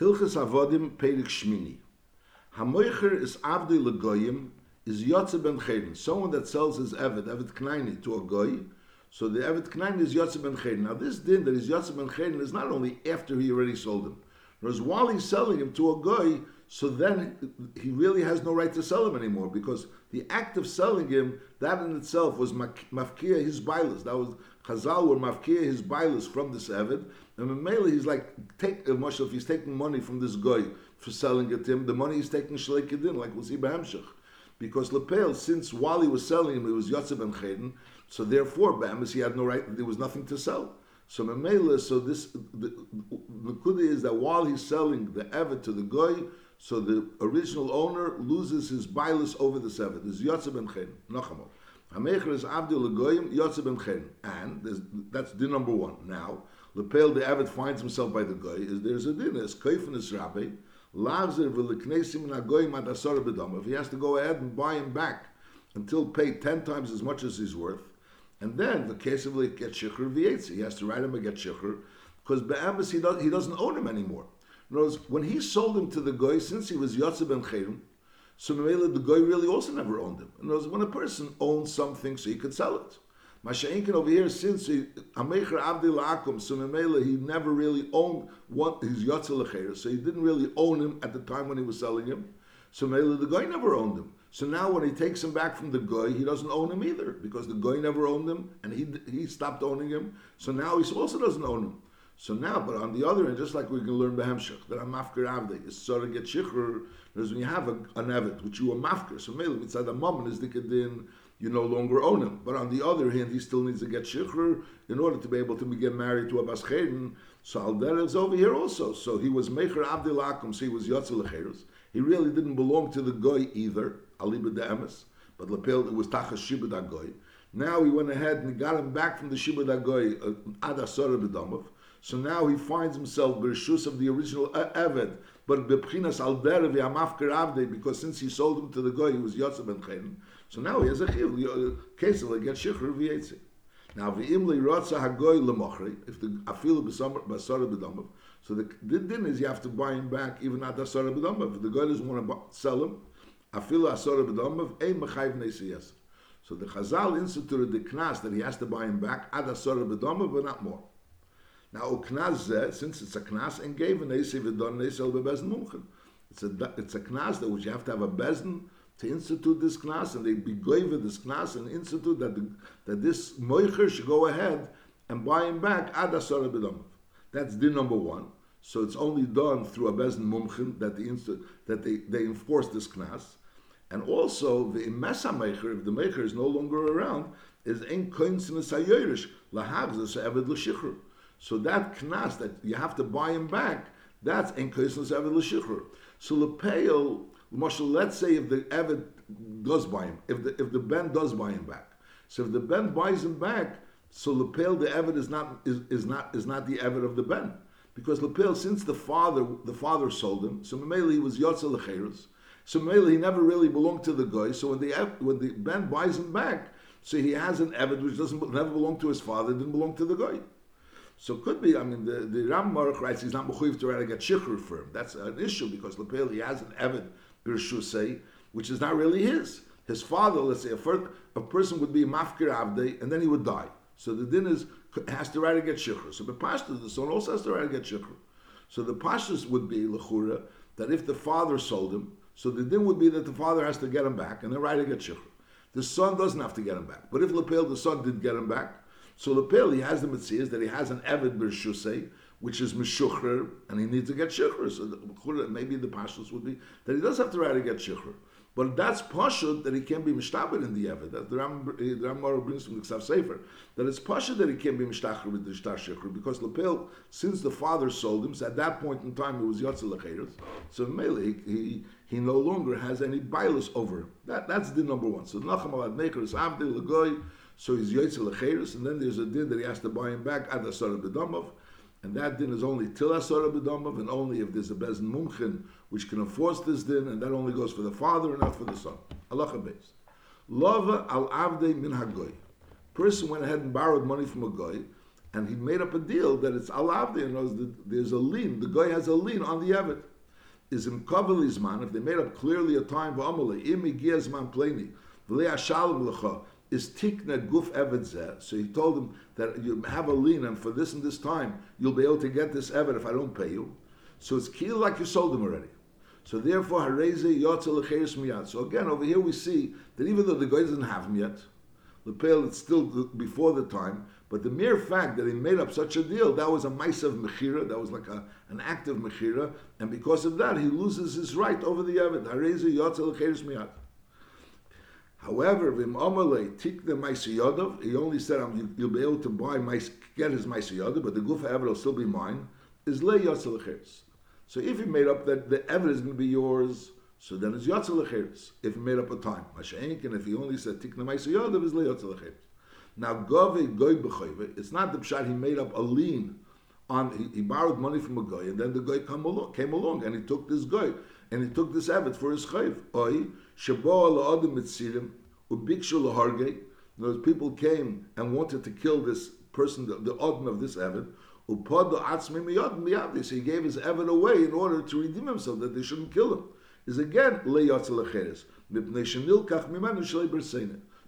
Hilchas Avodim Perik Shmini. Hamoicher is Avdi Legoyim is Yotze Ben Chedin. Someone that sells his Evet, Evet Knaini, to a Goy. So the Evet Knaini is Yotze Ben Chedin. Now this din that is Yotze Ben Chedin is not only after he already sold him. Whereas while he's selling him to a Goy, so then he really has no right to sell him anymore because the act of selling him, that in itself was mafkia his bilas. That was Chazal were mafkia his bilas from this Evid. And Mamela, he's like, take uh, Moshe, if he's taking money from this guy for selling it to him, the money he's taking Shleikidin, like we'll see Behemshech. Because Lepel, since while he was selling him, it was Yotzev and Chedin, so therefore, Behemis, he had no right, there was nothing to sell. So Mamela, so this, the, the Kudi is that while he's selling the Evet to the guy, so the original owner loses his bilis over the seven. This is Yotze ben Chen. Nachamol. Hamecher is Abdul Legoyim Yotze ben Chen. And that's din number one. Now, Lepel the Avid finds himself by the guy Is there's a din as Kaifanis Rabbi Lavzer v'leknesim nagoyim adasara b'dam. If he has to go ahead and buy him back until paid ten times as much as he's worth, and then the case of get shikhr v'yetzi, he has to write him a get shikhr because be'emes he, does, he doesn't own him anymore. In other words, when he sold him to the guy, since he was Yotze ben Cherim, so the guy really also never owned him. In other words, when a person owns something, so he could sell it. Masha'inkin over here, since he, Amecher Abdi La'akum, so he never really owned what his Yotze Lecher, so he didn't really own him at the time when he was selling him. So Mamela, the goy never owned him. So now when he takes him back from the goy, he doesn't own him either, because the goy never owned him, and he, he stopped owning him. So now he also doesn't own him. So now, but on the other end, just like we can learn Behemshech, that a mafkir avde is sort of get shikhr, because when you have a, an evet, which you are mafkir, so it's at the moment is the dikadin, you no longer own him. But on the other hand, he still needs to get shikhr in order to be able to get married to a baschedin. So Alder is over here also. So he was mecher avde lakum, so he was yotzel. He really didn't belong to the goy either, aliba de emes, but lepel it was tachas shibud goy. Now he went ahead and got him back from the shibud goy uh, ad asora. So now he finds himself b'rishus of the original Eved, but b'pchinas al derev yamafker avde, because since he sold him to the goy, he was Yotze ben. So now he has a chiv, case of get shikhr v'yetzi. Now v'im rotza hagoy lemochri, if the afilu b'sara b'domov, so the, the din is you have to buy him back even at asara b'domov. If the guy doesn't want to sell him, afilu asara b'domov, ein mechayv nesiyas. So the Chazal instituted the knas that he has to buy him back ad asara b'domov, but not more. Now, uknaz since it's a knas, and gave an esiv don esel bebezn mumchen. It's a it's a knas that which you have to have a bezn to institute this knas, and they be with this knas and institute that the, that this moicher should go ahead and buy him back ad asara. That's din number one. So it's only done through a bezn mumchen that the that they, they enforce this knas. And also the imesa mecher, if the mecher is no longer around, is ein koinsin sayirish lahagzas eved l'shichur. So that knas that you have to buy him back, that's in Kesnas Eved L'Shichr. So Lepeo, Marshal, let's say if the Eved does buy him, if the, if the Ben does buy him back. So if the Ben buys him back, so Lepel, the Eved is not, is, is not, is not the Eved of the Ben. Because Lepel, since the father, the father sold him, so Mamela he was Yotze Lecherus. So Mamela he never really belonged to the guy. So when the, when the Ben buys him back, so he has an Eved which doesn't never belong to his father, didn't belong to the guy. So it could be, I mean, the, the Ram Marach writes he's not mechuyev to write get shikhr for him. That's an issue because Lepel, he has an Evid Birshusei, which is not really his. His father, let's say, a, first, a person would be Mafkir Avdei, and then he would die. So the din is, has to write to get shikhr. So the Pashtas, the son also has to write to get shikhr. So the Pashtas would be, Lechura, that if the father sold him, so the din would be that the father has to get him back, and then write to get shikhr. The son doesn't have to get him back. But if Lepel, the son did get him back, so the pill, he has the mitzvahs that he has an Evid Birshusei, which is Meshuchrer, and he needs to get Shukher. So the, maybe the Pashtus would be that he does have to to get Shukher. But that's Pashut that he can be Mishtabed in the Evid. That the Ram, the Ram brings from the Ksav Sefer. That it's Pashut that he can be Mishtacher with the Shtar Shukher. Because Lepil, since the father sold him, so at that point in time it was Yotze Lecheres. So Mele, he, he, no longer has any bias over him. That, that's the number one. So Nacham al Admecher is so he's Lecheres, and then there's a din that he has to buy him back at Asara B'Domov, and that din is only till Asara and only if there's a Bezin Mumchin which can enforce this din, and that only goes for the father and not for the son. Allah Beis. Lava al Avde min Hagoy. Person went ahead and borrowed money from a guy, and he made up a deal that it's alavdi, and knows that there's a lien. The guy has a lien on the evet. Is in man if they made up clearly a time im man pleni is tikna guf evet So he told him that you have a lien, and for this and this time you'll be able to get this evet if I don't pay you. So it's keel like you sold him already. So therefore, hareze yotzel lecheres miyad. So again, over here we see that even though the guy doesn't have him yet, the pale it's still before the time. But the mere fact that he made up such a deal, that was a of mechira, that was like a, an of mechira, and because of that, he loses his right over the Evid. Hareze yotzel lecheres miyad. However, vim omale tik the maisiyodov, he only said um, you, will be able to buy my, get his maisiyodov, but the gufa ever will still be mine. Is le yotzel. So if he made up that the evidence is going to be yours, so then it's yotzel. If he made up a time, mashenk, and if he only said tikna ma'isa yodav, is yotzel lecheres. Now gove goy b'choyve, it's not the pshat he made up a lien on. He, he, borrowed money from a guy, and then the guy come along, came along, and he took this guy, and he took this avid for his chayv. Oy ala adam mitzirim ubikshu lahargei. Those people came and wanted to kill this person, the, the odin of this avid. So he gave his Evan away in order to redeem himself, that they shouldn't kill him. Is again leyatzel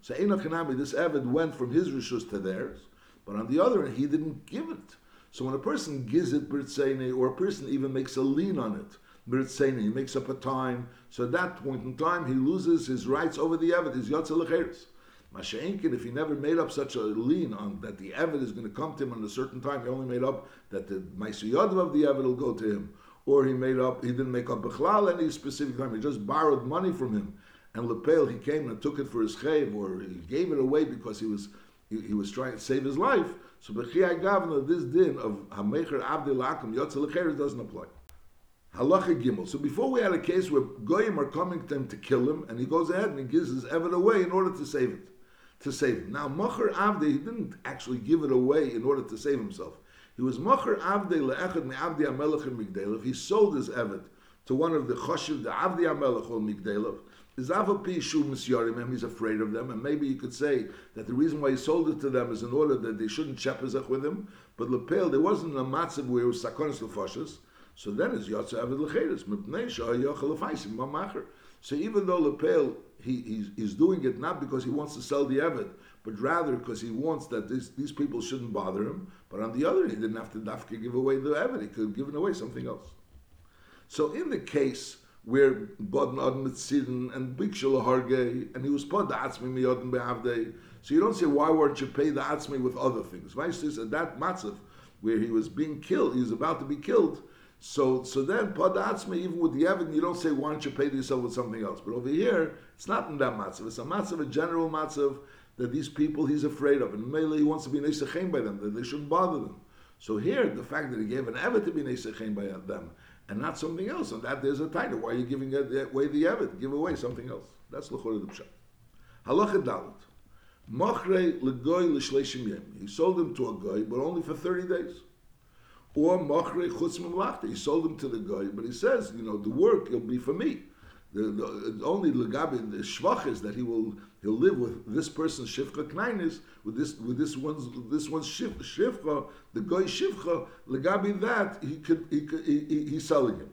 So Enochanami, this Evan went from his rishus to theirs, but on the other hand, he didn't give it. So when a person gives it or a person even makes a lien on it, b'ritzeine, he makes up a time, so at that point in time, he loses his rights over the Evan, his yatzel Masha'inkin, if he never made up such a lien on that the Evid is going to come to him on a certain time, he only made up that the Maisuyadav of the Evid will go to him, or he made up, he didn't make up Bechlal any specific time, he just borrowed money from him, and Lepel, he came and took it for his chayv, or he gave it away because he was he, he was trying to save his life. So Bechiyai Gavna, this din of Hamecher Abdel Akum Yotzel doesn't apply. Halacha Gimel. So before we had a case where Goyim are coming to him to kill him, and he goes ahead and he gives his Evid away in order to save it to save him. Now, Machar Avde, he didn't actually give it away in order to save himself. He was Machar Avde le'echad me'avdi amelech in Migdalov. He sold his Evet to one of the Choshev, the Avdi amelech or Migdalov. He's afraid of them, and maybe you could say that the reason why he sold it to them is in order that they shouldn't shepazach with him. But Lepel, there wasn't a matzav where it was sakonis lefashas. So then it's yotza avid lecheres mipnei sha'ayachal lefaisim mamacher. So even though Lepel he, he's, he's doing it not because he wants to sell the Evid, but rather because he wants that this, these people shouldn't bother him. But on the other hand, he didn't have to dafka give away the Evid, he could have given away something else. So in the case where Bodn Adon Mitzidin and Bikshul Harge, and he was put the Atzmi Miyodin Be'avdei, so you don't say, why weren't you pay the Atzmi with other things? Vaishtis, at that matzav, where he was being killed, he was about to be killed, so, so then padatzme even with the evidence, you don't say why don't you pay yourself with something else. But over here, it's not in that matzav. It's a matzav, a general matzav that these people he's afraid of, and mainly he wants to be nesechem by them, that they shouldn't bother them. So here, the fact that he gave an evet to be nesechem by them, and not something else, and that there's a title. Why are you giving uh, away the evet? Give away something else. That's l'chor the pshat. Halacha dalit. Machre legoy l'shleishim yem. He sold him to a guy, but only for thirty days or machre chutz memlachta. He sold them to the guy, but he says, you know, the work will be for me. The, the only legabi the shvach is that he will he'll live with this person's shivcha knainis with this with this one's this one's shiv, shivcha the guy shivcha legabi that he could he, could, he, he, he's selling him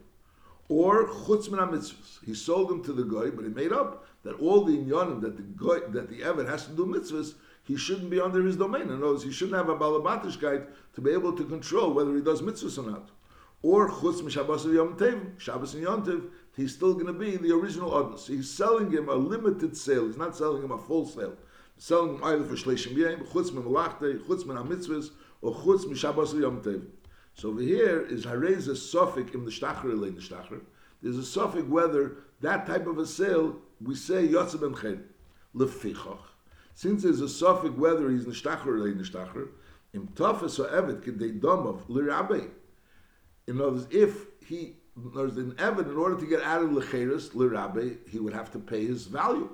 or chutz mitzvahs he sold him to the guy but he made up that all the inyanim that the guy that the ever has to do mitzvahs he shouldn't be under his domain. In other words, he shouldn't have a balabatish guide to be able to control whether he does mitzvahs or not. Or chutz mishabas yom tev, Shabbos and yom tev, he's still going to be the original odnus. He's selling him a limited sale. He's not selling him a full sale. He's selling him either for shleishim yom, chutz memalachte, chutz mitzvahs, or chutz mishabas yom tev. So over here is harez a suffix in the shtacher in the shtacher. There's a suffix whether that type of a sale we say yotze ben chen lefichach since there's a suffix whether he's nishtachar or nishtachar, im tafas or evet kedei domav lirabe. In other words, if he there's an evet in order to get out of lecheres lirabe, he would have to pay his value.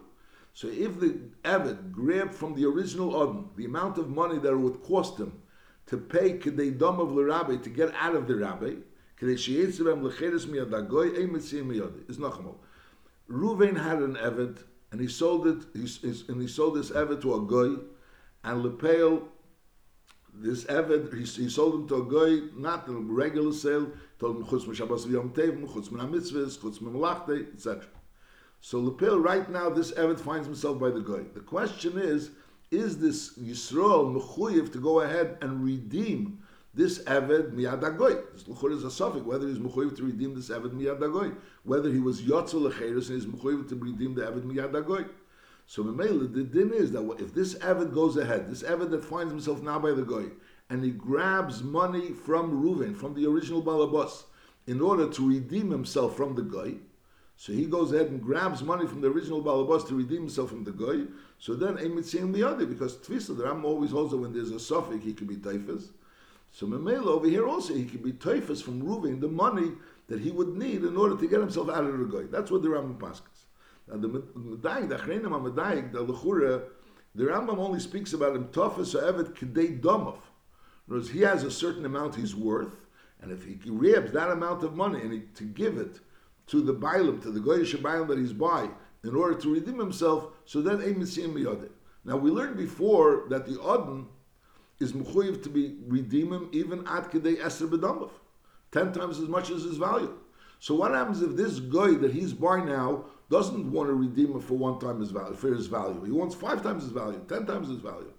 So if the evet grabbed from the original odin the amount of money that it would cost him to pay kedei domav lirabe to get out of the rabbe, kedei sheyetzivem lecheres miyadagoy ein mitzim miyad is. Ruvain had an evet and he sold it. He, and he sold this ever to a guy, and Lepel this Eved, he, he sold him to a guy, not in a regular sale, told him chutz m'shabbos v'yom tevim, chutz m'na mitzvahs, chutz m'malachte, etc. So Lepil, right now, this Eved finds himself by the guy. The question is, is this Yisrael mechuyev to go ahead and redeem this Eved miyadagoy. This Luchur is a suffix, whether he's mechuyev to redeem this Eved miyad agoy, whether he was yotzel lecheres and he's mechuyev to redeem the Eved miyad agoy. So Memela, the din is that if this Eved goes ahead, this Eved that finds himself now by the goy, and he grabs money from Reuven, from the original Balabas, in order to redeem himself from the goy, so he goes ahead and grabs money from the original Balabas to redeem himself from the goy. So then Emitziim the other, because Tvisa, the Ram always holds that when there's a suffix, he could be typhus. So Memela over here also, he could be typhus from Reuven, the money that he would need in order to get himself out of the goy. That's what the Rambam passes. Now the Medayik, the Achreinim HaMedayik, the Lechura, the Rambam only speaks about him toughest or evet kedei domov. In words, he has a certain amount he's worth, and if he grabs that amount of money and he, to give it to the Bailam, to the Goyish Bailam that he's by, in order to redeem himself, so then Mitziyim Miyodeh. Now we learned before that the Odin is mechuyev to be redeem him even at kedei eser bedamav, ten times as much as his value. So what happens if this guy that he's buying now doesn't want to redeem him for one time his value, for his value? He wants five times his value, ten times his value.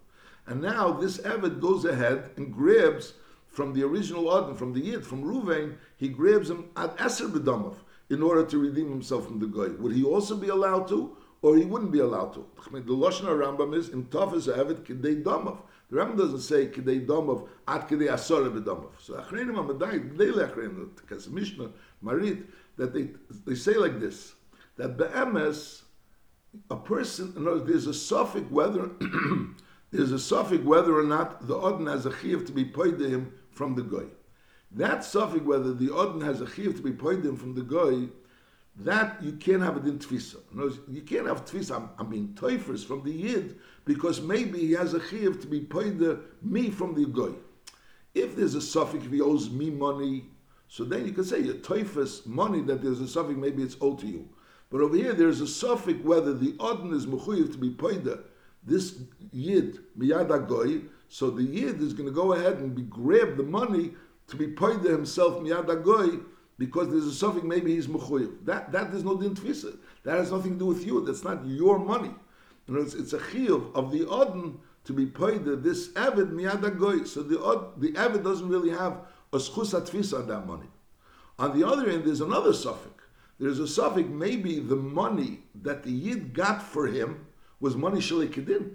And now this Eved goes ahead and grabs from the original Odin, from the Yid, from Ruvain, he grabs him at Eser B'damav in order to redeem himself from the Goy. Would he also be allowed to, or he wouldn't be allowed to? The Lashon Rambam is, in Tafis Eved Kidei Damav. The Rambam doesn't say Kidei Damav at Kidei Asor B'damav. So Achreinim HaMadai, Gdei Achreinim, Kas Mishnah, Marit, that they, they say like this, that Be'emes, a person, in other words, there's a suffix whether there's a suffix whether or not the Odin has a chiv to be paid to him from the Goy. That suffix whether the Odin has a chiv to be paid to him from the Goy, that you can't have it in Tfisa. Words, you can't have Tfisa, I'm, I'm being teufers from the Yid, because maybe he has a chiv to be paid to me from the Goy. If there's a suffix, if he owes me money, so then you can say your teufus money that there's a suffix, maybe it's owed to you. But over here, there's a suffix whether the Odin is mechuyev to be paid this yid miyad goy, so the yid is going to go ahead and be grab the money to be paid himself miyad goy because there's a suffix maybe he's mechuyev. That that there's no din tfisa. That has nothing to do with you. That's not your money. You know, it's, a chiyuv of the odin to be paid this avid miyad goy. So the od, the avid doesn't really have a schus tfisa on that money. On the other end, there's another suffix. There's a suffix maybe the money that the yid got for him was money shalei kedin.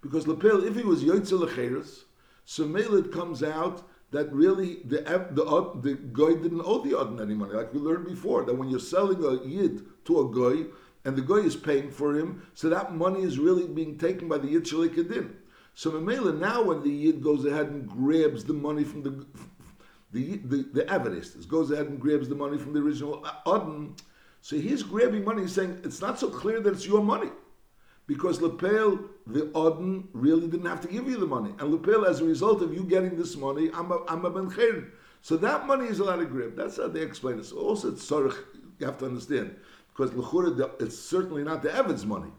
Because lapel, if he was yoitzel lecheres, so it comes out that really the the the guy didn't owe the odin any money, like we learned before. That when you're selling a yid to a guy and the guy is paying for him, so that money is really being taken by the yid shalei. So Mamela, now when the yid goes ahead and grabs the money from the the the, the goes ahead and grabs the money from the original odin, so he's grabbing money, he's saying it's not so clear that it's your money because Lepel, the Odin, really didn't have to give you the money. And Lepel, as a result of you getting this money, I'm a, I'm a Ben. So that money is allowed to grab. That's how they explain it. So also, it's Sorach, you have to understand. Because Lechura, it's certainly not the Evid's money.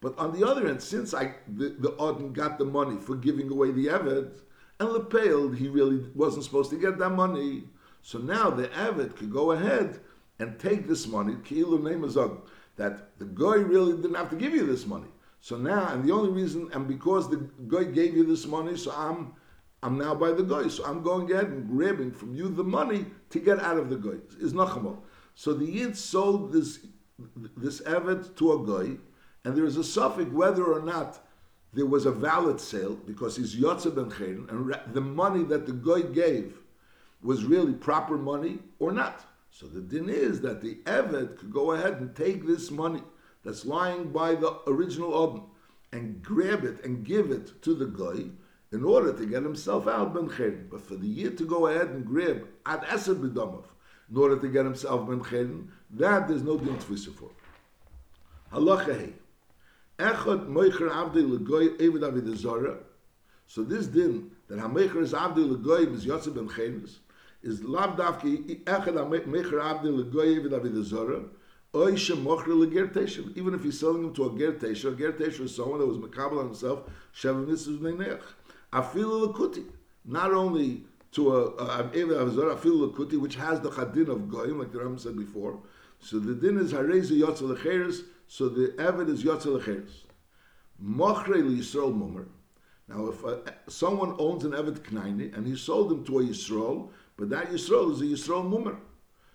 But on the other hand, since I the, Odin got the money for giving away the Evid, and Lepel, he really wasn't supposed to get that money. So now the Evid could go ahead and take this money, Ki'ilu Neimazog, that the guy really didn't have to give you this money. So now, and the only reason, and because the guy gave you this money, so I'm I'm now by the guy. So I'm going ahead and grabbing from you the money to get out of the guy. Is nachamol. So the Yid sold this this evet to a guy, and there is a suffix whether or not there was a valid sale because he's yotze ben and the money that the guy gave was really proper money or not. So the din is that the Eved could go ahead and take this money that's lying by the original Odin and grab it and give it to the guy in order to get himself out ben chen. But for the year to go ahead and grab ad eser b'domov in order to get himself ben chen, that there's no din tfisa for. Halacha hey. Echad moicher avdei legoy eved avid zora. So this din that ha-moicher is avdei legoy is yotze ben chenis, is lav davki echad mecher avdil legoyev david zora oy shemocher leger teshav if he's selling him to a ger teshav a ger teshav is someone that was makabel on himself shavu mitzvahs neinech Afilu Lakuti. Not only to a, a, a Afilu Lakuti, which has the Chadin of Goyim, like the Ram said before. So the din is Harezi Yotzel Lecheres, so the Evid is Yotzel Lecheres. Mochre Yisrael Mummer. Now, if uh, someone owns an Eved Knaini and he sold him to a Yisrael, but that Yisrael is a Yisrael Mummer.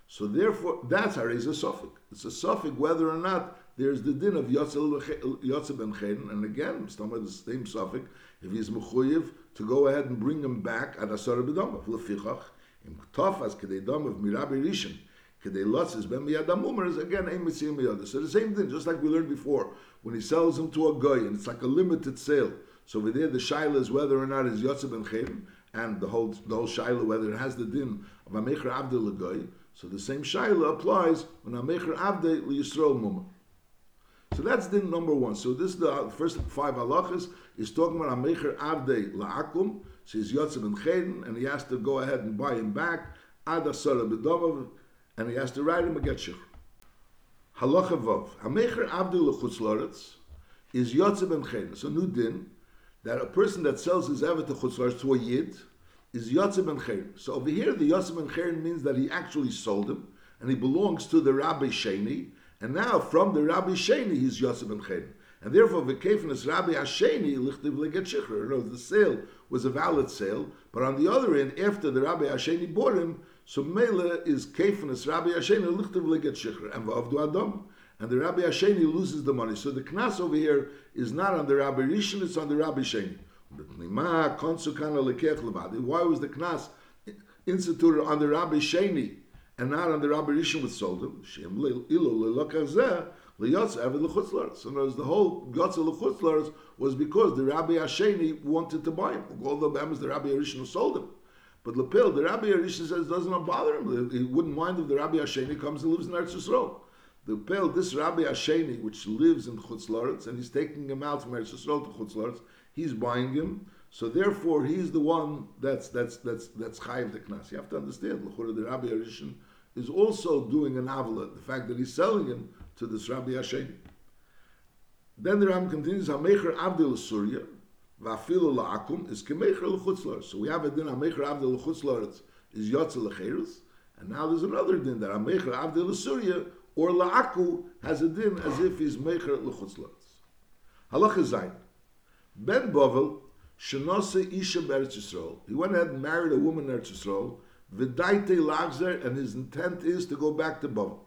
So therefore, that's Harez a Suffolk. It's a Suffolk whether or not there's the din of Yotze ben Cheden, and again, Stomach the same Suffolk, if he's Mechuyev, to go ahead and bring him back at Asar B'dom, Lefichach, im Ktofas, Kedei of Mirabi Rishon, Kedei Lotzes ben Miyadam Umar, is again Ein Mitzim Miyadam. So the same thing, just like we learned before, when he sells him to a guy, and it's like a limited sale, so over there, the shaila is whether or not it's Yotze ben Cheden, and the whole the whole shaila whether it has the din of Amecher Abdul Lagoy. So the same shaila applies when Amecher Abde Yisrael Mumma. So that's din number one. So this is the uh, first five halachas is talking about Amecher Abde La'akum. So he's Yotze ben Cheden, and he has to go ahead and buy him back. Ad Asara B'Domav, and he has to write him a get shich. Halacha Vav. Amecher Abde L'Chutz is Yotze ben Cheden. So new din that a person that sells his evet to chutzlars to a yid is yotze ben cherin. So over here, the yotze ben cherin means that he actually sold him and he belongs to the Rabbi Sheni. And now from the Rabbi Sheni, he's yotze ben cherin. And therefore, v'kefnis Rabbi Hasheni lichtiv leget shichur. No, the sale was a valid sale, but on the other end, after the Rabbi Hasheni bought him, so Mele is kefnis Rabbi Hasheni lichtiv leget shichur and v'avdu adam and the Rabbi Hasheni loses the money. So the knas over here is not on the Rabbi Rishon, it's on the Rabbi Sheni. Why was the knas instituted on the Rabbi Sheni and not on the Rabbi Rishon with sold him? So the whole Yotze L'chutzlars was because the Rabbi Hasheni wanted to buy him, although the Rabbi Rishon sold him. But Lepil, the Rabbi Rishon says doesn't bother him. He wouldn't mind if the Rabbi Hasheni comes and lives in Eretz Yisrael the Pel, this Rabbi Asheni, which lives in Chutz Laretz, and he's taking him out from Eretz Yisrael to Chutz Laretz, he's buying him. So therefore, he's the one that's that's that's that's chayiv the knas. You have to understand, the Rabbi Arishan is also doing an avla, the fact that he's selling him to this Rabbi Asheni. Then the Ram continues, Hamecher Abdul Surya, Vafilu La'akum, is Kemecher L'chutz So we have a din, Hamecher Abdul L'chutz is Yotze L'cherus, and now there's another din that Hamecher Abdul Surya or la'aku has a din as if he's mecher l'chutzlatz. Halacha zayin. Ben Bovel shenose isha beretz Yisrael. He went ahead and married a woman in Eretz. V'daite lagzer, and his intent is to go back to Bovel.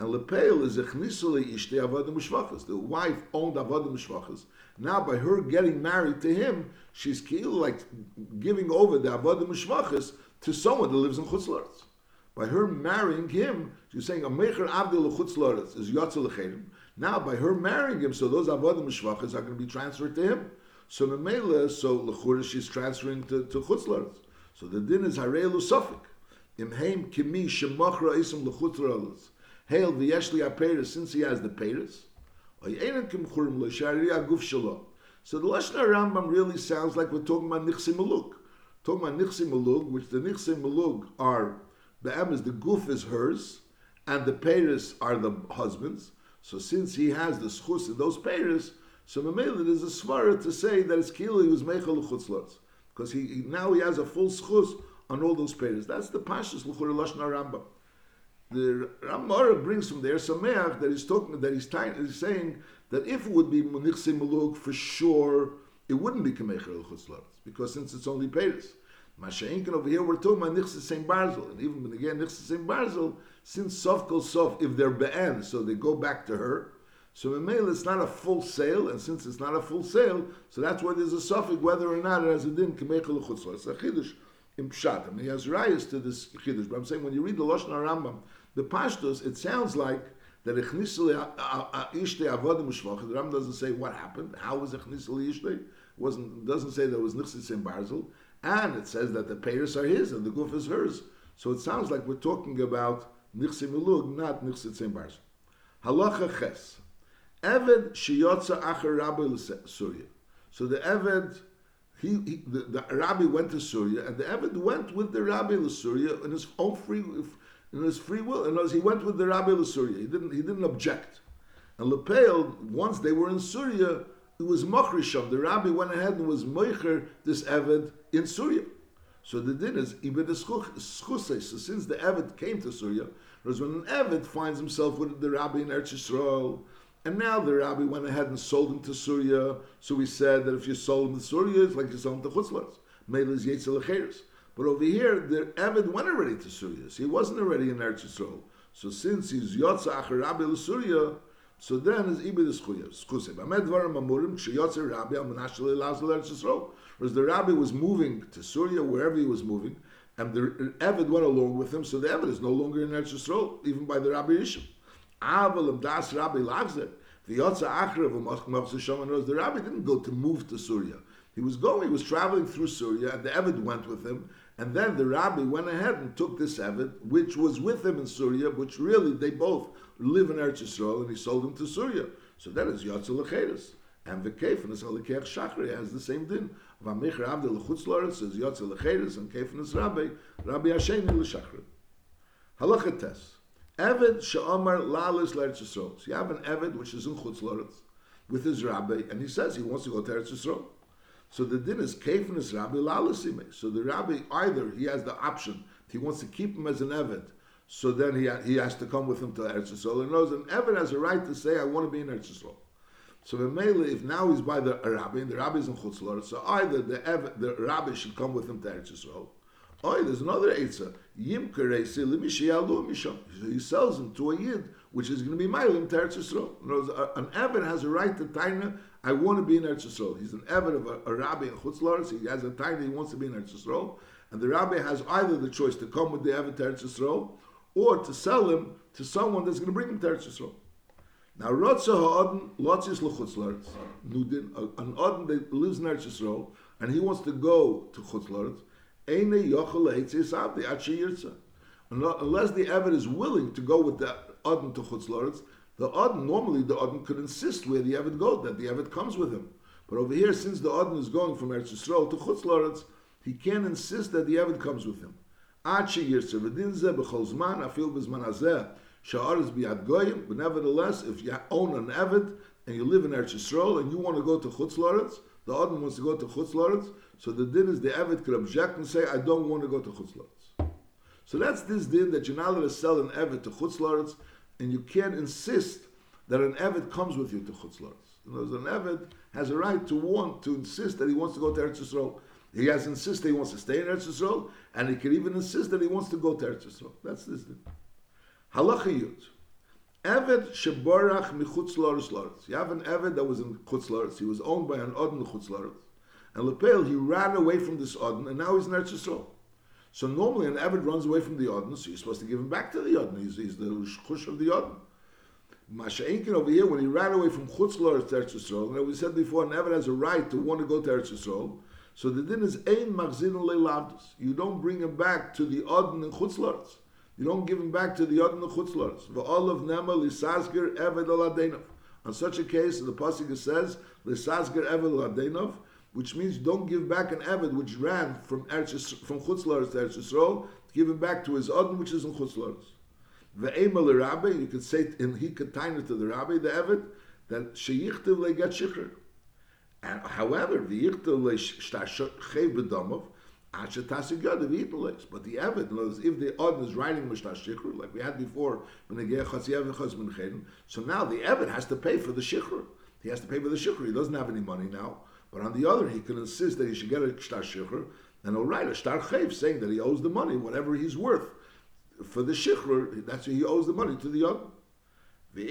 And lepeil is a chnisule ishte avodim mishvachas. The wife owned avodim mishvachas. Now, by her getting married to him, she's like giving over the avodim mishvachas to someone that lives in Chutzlaritz. By her marrying him, she's saying a mecher abdul chutz is yotzel Now, by her marrying him, so those avodim shvachas are going to be transferred to him. So memela, so lechura she's transferring to, to chutz So the din is harelu sufik. Imheim kimi shemachra isim lechutz Hail v'yeshli aperis, since he has the peris. So the Lashon Rambam really sounds like we're talking about Nichsi Maluk. Talking about Nichsi Maluk, which the Nichsi Maluk are the M is the goof is hers, and the Paris are the husband's. So since he has the schus in those Paris, so Mamela there's a svara to say that it's kilo he was meichel chutzlotz because he, he, now he has a full schus on all those Paris. That's the pashas l'chur lashna Rambam. The Ramara brings from there Sameach that he's talking that he's, he's saying that if it would be munichse maluk for sure, it wouldn't be kemeichel chutzlotz because since it's only Paris. Masha'inkin over here, we're talking about Nichse St. Barzel. And even again, Nichse St. Barzel, since Sof Kol Sof, if they're Be'en, so they go back to her. So Memel, it's not a full sale, and since it's not a full sale, so that's why there's a suffix whether or not it has a din Kemechel Chutzlah. It's a Chiddush in Pshat. I mean, he has rayas to this Chiddush, but I'm saying when you read the Lashon Rambam, the Pashtos, it sounds like that Avodim the Rambam doesn't say what happened, how was Echnisel Ishte, wasn't doesn't say there was Nichsis in Barzel, and it says that the payers are his and the goof is hers. So it sounds like we're talking about Nichse Milug, not Nichse Tzim Barz. Halacha Ches. Eved Shiyotza Acher Rabbi Surya. So the Eved, he, he the, the, Rabbi went to Surya, and the Eved went with the Rabbi Surya in his own free, in his free will. And as he went with the Rabbi Surya, he didn't, he didn't object. And Lepeil, once they were in Surya, it was Mochrisham. The rabbi went ahead and was Moicher this Eved in Syria. So the din is Schusay. So since the Eved came to Syria, whereas when an Eved finds himself with the rabbi in Eretz Yisrael, and now the rabbi went ahead and sold him to Syria, so we said that if you sold him to Syria, it's like you sold him to Chutzlars. Yetzel But over here, the Eved went already to Syria, so he wasn't already in Eretz Yisrael. So since he's Yotza Acher Rabbi Syria, so then is Ibid Leilaz Eretz Yisrael. Whereas the rabbi was moving to Syria, wherever he was moving, and the Eved went along with him, so the Eved is no longer in Eretz Yisrael, even by the Rabbi Yishim. Aval Das Rabbi Lagzer. The Yotza Achrev knows the rabbi didn't go to move to Syria. He was going, he was traveling through Syria, and the Eved went with him, and then the rabbi went ahead and took this Eved, which was with him in Syria, which really they both live in Eretz Yisrael, and he sold him to Syria. So that is Yotza Lecheres. And the Kefin is Alikech Shachri has the same din. Vamicher Avdel Lechutz Loretz is Yotza Lecheres, and Kefin is Rabbi, Rabbi Hashemi Leshachri. Halacha Eved She'omar Lalis L'Eretz. So you have an Eved which is in Chutz Loretz with his rabbi, and he says he wants to go to Eretz Yisrael. So the din is Kefin is Rabbi Lalasime. So the rabbi either he has the option, he wants to keep him as an Eved, so then he, he has to come with him to Eretz Yisrael. And knows an Eved has a right to say, I want to be in Eretz Yisrael. So the Mele, if now he's by the rabbi, and the rabbi is in Chutz Loretz, so either the, Eved, the rabbi should come with him to Eretz Yisrael, Oh, there's another Eitzah. Yim Karesi Limishiyalu Misham. He sells him to a Yid, which is going to be Mailim to Eretz an Evan has a right to Taina, I want to be in Eretz. He's an Evan of a, a rabbi in Chutz he has a Taina, he wants to be in Eretz. And the rabbi has either the choice to come with the Evan to Eretz or to sell him to someone that's going to bring him to. Now, Rotza Ha'odin, Lotzis L'chutz Laretz, Nudin, an Adn that lives in Eretz and he wants to go to Chutz Unless the Evid is willing to go with the Adn to Chutz Laretz, the Adn, normally the Adn could insist where the Evid goes, that the Evid comes with him. But over here, since the Adn is going from Eretz Yisrael to Chutz Laretz, he can't insist that the Evid comes with him. But nevertheless, if you own an Evid, and you live in Eretz Yisrael, and you want to go to Chutz Laretz, the Adn wants to go to Chutz Laretz, so the din is the Eved could object and say, I don't want to go to Chutz Laretz. So that's this din that you're not allowed to sell an Eved to Chutz Laretz, and you can't insist that an Eved comes with you to Chutz Laretz. In other words, an Eved has a right to want, to insist that he wants to go to Eretz Yisrael. He has insisted he wants to stay in Eretz Yisrael, and he can even insist that he wants to go to Eretz Yisrael. That's this din. Halacha Yud. Eved sheborach michutz loretz loretz. You have an Eved that was in chutz loretz. He was owned by an Odin chutz loretz. And Lepel, he ran away from this Odin, and now he's in Eretz Yisrael. So normally an Eved runs away from the Odin, so you're supposed to give him back to the Odin. He's, he's the chush of the Odin. Masha'inkin over here, when he ran away from Chutz Loretz to Eretz Yisrael, and we said before, an Eved has a right to want to go to Eretz Yisrael, so the din is ein machzin leilavdus. You don't bring him back to the Odin in Chutz Loretz. You don't give him back to the Odin in Chutz Loretz. V'olav nema lisazger Eved al On such a case, the pasuk says, lisazger Eved al which means don't give back an Eved which ran from Eretz, from Chutz Loretz to Eretz Yisrael, give him back to his Odin which is in Chutz Loretz. Ve'emal rabbi, you could say and he could tie it to the rabbi, the Eved, that sheyichtiv leget shikr. And however, the yichtiv le'shtashchev b'domov, but the Eved, knows if the Odin is writing Mishtash Shikhr, like we had before, so now the Eved has to pay for the Shikhr. He has to pay for the Shikhr. He doesn't have any money now. But on the other, he can insist that he should get a Shtar Shikhr, and he'll write a Shtar Chev saying that he owes the money, whatever he's worth. For the Shikhr, that's he owes the money to the Odin. If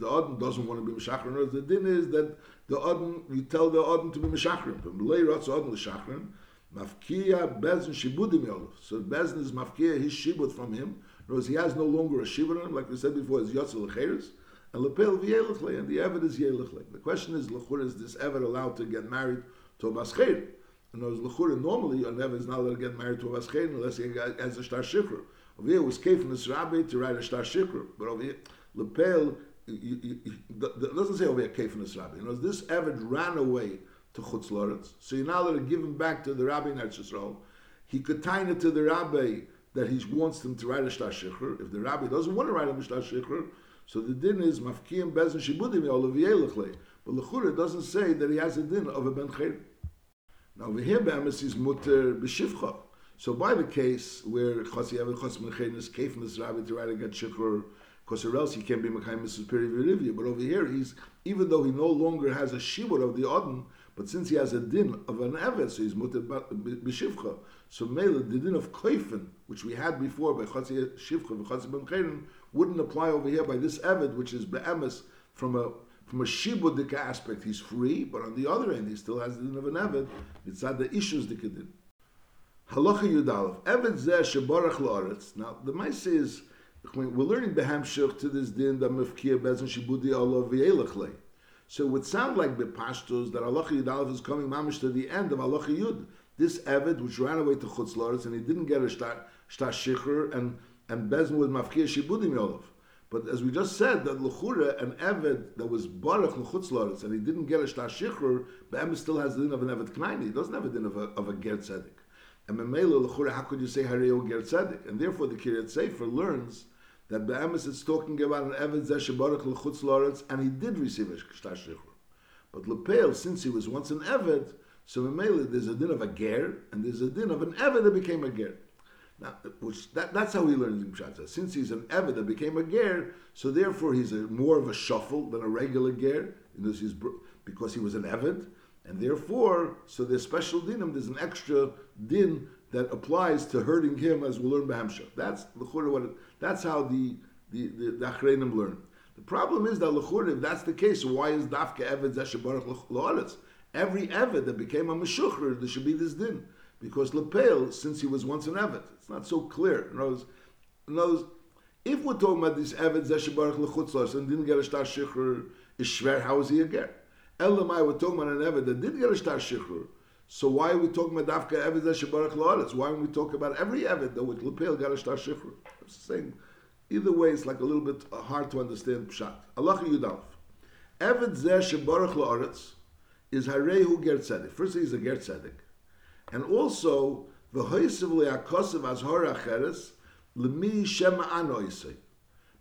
the Odin doesn't want to be Meshachrin, the din is that the Odin, you tell the Odin to be Meshachrin. Mafkia Bezin Shibudim Yolov. So Bezin is Mafkia, his Shibud from him. Because he has no longer a Shibud on him, like we said before, it's Yotzel Lecheres. And Lepel V'yelichle, and the Eved is Yelichle. The question is, Lechur, is this Eved allowed to get married to a Basker? And those Lechur, normally, an Eved is not allowed to get married to a Basker unless he has a Shtar Shikr. Over here, it was Kef Rabbi to write a Shtar Shikr. But over here, Lepel, it doesn't say over here Rabbi. You know, this Eved ran away to Chutz Loretz. So you're not allowed to give him back to the Rabbi in Eretz. He could tie it to the Rabbi that he wants him to write a Shtar Shikr. If the Rabbi doesn't want to write a Shtar Shikr, so the din is Mafkiyim Bezin Shibudim Yolav But Lechura doesn't say that he has a din of a Ben Chayrin. Now over here, Be'emes is mutter b'shivcha. So by the case where Chasi Evan Chas Menchein is Keif Misrabi to write get Shikhr, because or else he can't be Mekayim Mrs. Peri Virivia. But over here, he's even though he no longer has a shibur of the Odin, but since he has a din of an Evet, so he's mutter b'shivcha. So Mela, the din of Koifen, which we had before by Chasi Shivcha and Chasi Menchein, wouldn't apply over here by this Evet, which is Be'emes from a from a shibudik aspect, he's free, but on the other end, he still has the din of an Eved. It's not the issues the kedin. Halacha Yudalev. Eved zeh shebarach la'aretz. Now, the Maise is, we're learning Behamshach to this din that mefkia bezin shibudi Allah v'yelech So it would sound like Bepashtos that Halacha Yudalev is coming mamish to the end of Halacha Yud. This Eved, which ran away to Chutz La'aretz, and he didn't get a shtar, and, and bezin was mafkia shibudi yolav. But as we just said, that Lechura, an Eved that was Baruch Lechutz and he didn't get a Shtar Shichr, but still has the din of an Eved Knaini. He doesn't have a din of a, of a Ger Tzedek. And Memela Lechura, how could you say Hareo Ger Tzedek? And therefore the Kiryat Sefer learns that Be'emes is talking about an Eved Zeh Baruch Lechutz and he did receive a Shtar Shichr. But Lepel, since he was once an Eved, so Memela there's a din of a Ger, and there's a din of an Eved that became a Ger. Now, which that, that's how he learns in Pshat. Since he's an Eved that became a Ger, so therefore he's a, more of a shuffle than a regular Ger, because he was an Eved, and therefore, so there's special dinim, there's an extra din that applies to hurting him as we'll learn Bahamshah. That's what that's how the the, the, the Achreinim learn. The problem is that Lechur, if that's the case, why is Dafka Eved Zeshabarach Lo'aretz? Every Eved that became a Meshucher, there should be this din. Because Lepel, since he was once an Evet, it's not so clear. In other words, if we're talking about this Evet Zeshabarach Lechutzos and didn't get a Shtar Shichr, is Shver, how is he a Ger? Elamai, we're talking about an Evet that did get a Shtar Shichr. So why are we talking about Dafka Evet Zeshabarach La'aretz? Why don't we talk about every Evet that with Lepel got a Shtar Shichr? The same. Either way, it's like a little bit hard to understand Pshat. Allah Yudalf. Evet Zeshabarach La'aretz is Harehu Ger Tzedek. First, he's a Ger Tzedek. And also, the hoisiv le'akosav azhar acheres, lemi shema anoisei.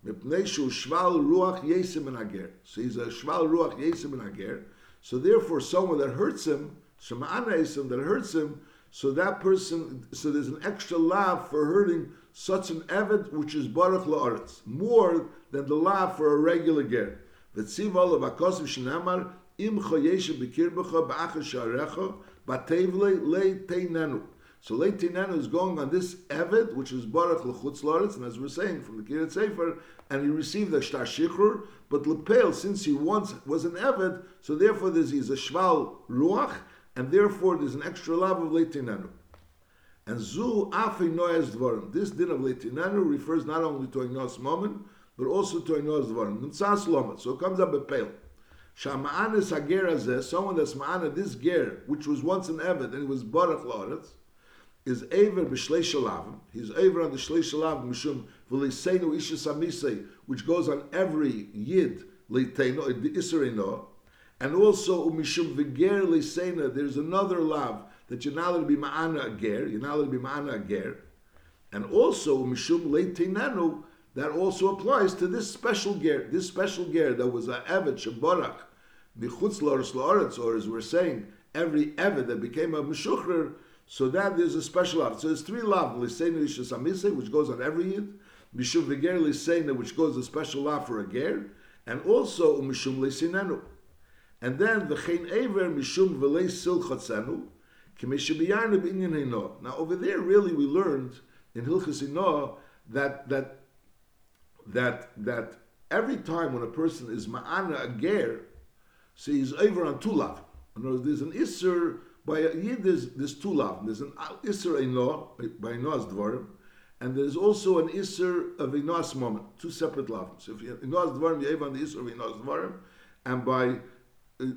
Mipnei shu ruach yesim ager. So he's a shval ruach yesim ager. So therefore, someone that hurts him, shema anoisim, that hurts him, so that person, so there's an extra lav for hurting such an eved which is baruch la'aretz, more than the lav for a regular ger. V'tziva of akosav shenamar, im choyeshe b'kirbecha ba'achar sharecha, Batevle le teinenu. So le teinenu is going on this Eved, which is Baruch l'chutz loretz, and as we're saying from the Kiryat Sefer, and he received the Shtar Shichr, but Lepel, since he once was an Eved, so therefore there's he's a Shval Ruach, and therefore there's an extra love of le teinenu. And zu afi noyas dvarim. This din of leitinanu refers not only to Ignos moment, but also to Ignos dvarim. Nimtzas lomet. So it comes up a pale. Shama'anis hager someone that's ma'ana, this ger, which was once an Eved, and he was Baruch La'aretz, is Aver b'shlei shalavim. He's Aver on the shlei shalavim, mishum v'leiseinu isha samisei, which goes on every yid, leiteino, the Isserino, and also mishum v'ger leiseina, there's another lav, that you're not allowed to be ma'ana ger, you're not allowed to be ma'ana ger, and also mishum leiteinanu, that also applies to this special ger, this special ger that was a Evet Shabarach, Michutz Loris Loretz, or as we're saying, every Evet that became a Meshuchrer, so that there's a special lav. So there's three lav, Liseinu Ishasamise, which goes on every Yid, Mishum Veger Liseinu, which goes a special lav for a ger, and also Mishum Lisinenu. And then the Chen Ever Mishum Velei Silchatzenu, Now over there, really, we learned in Hilchas that that that that every time when a person is ma'ana a ger, so he's over on two lav. In other words, there's an isser by a yid. There's there's two lav. There's an isser ino by ino's dvarim, and there's also an isser of ino's moment. Two separate lav. So if ino's dvarim, you have on the isser of ino's dvarim, and by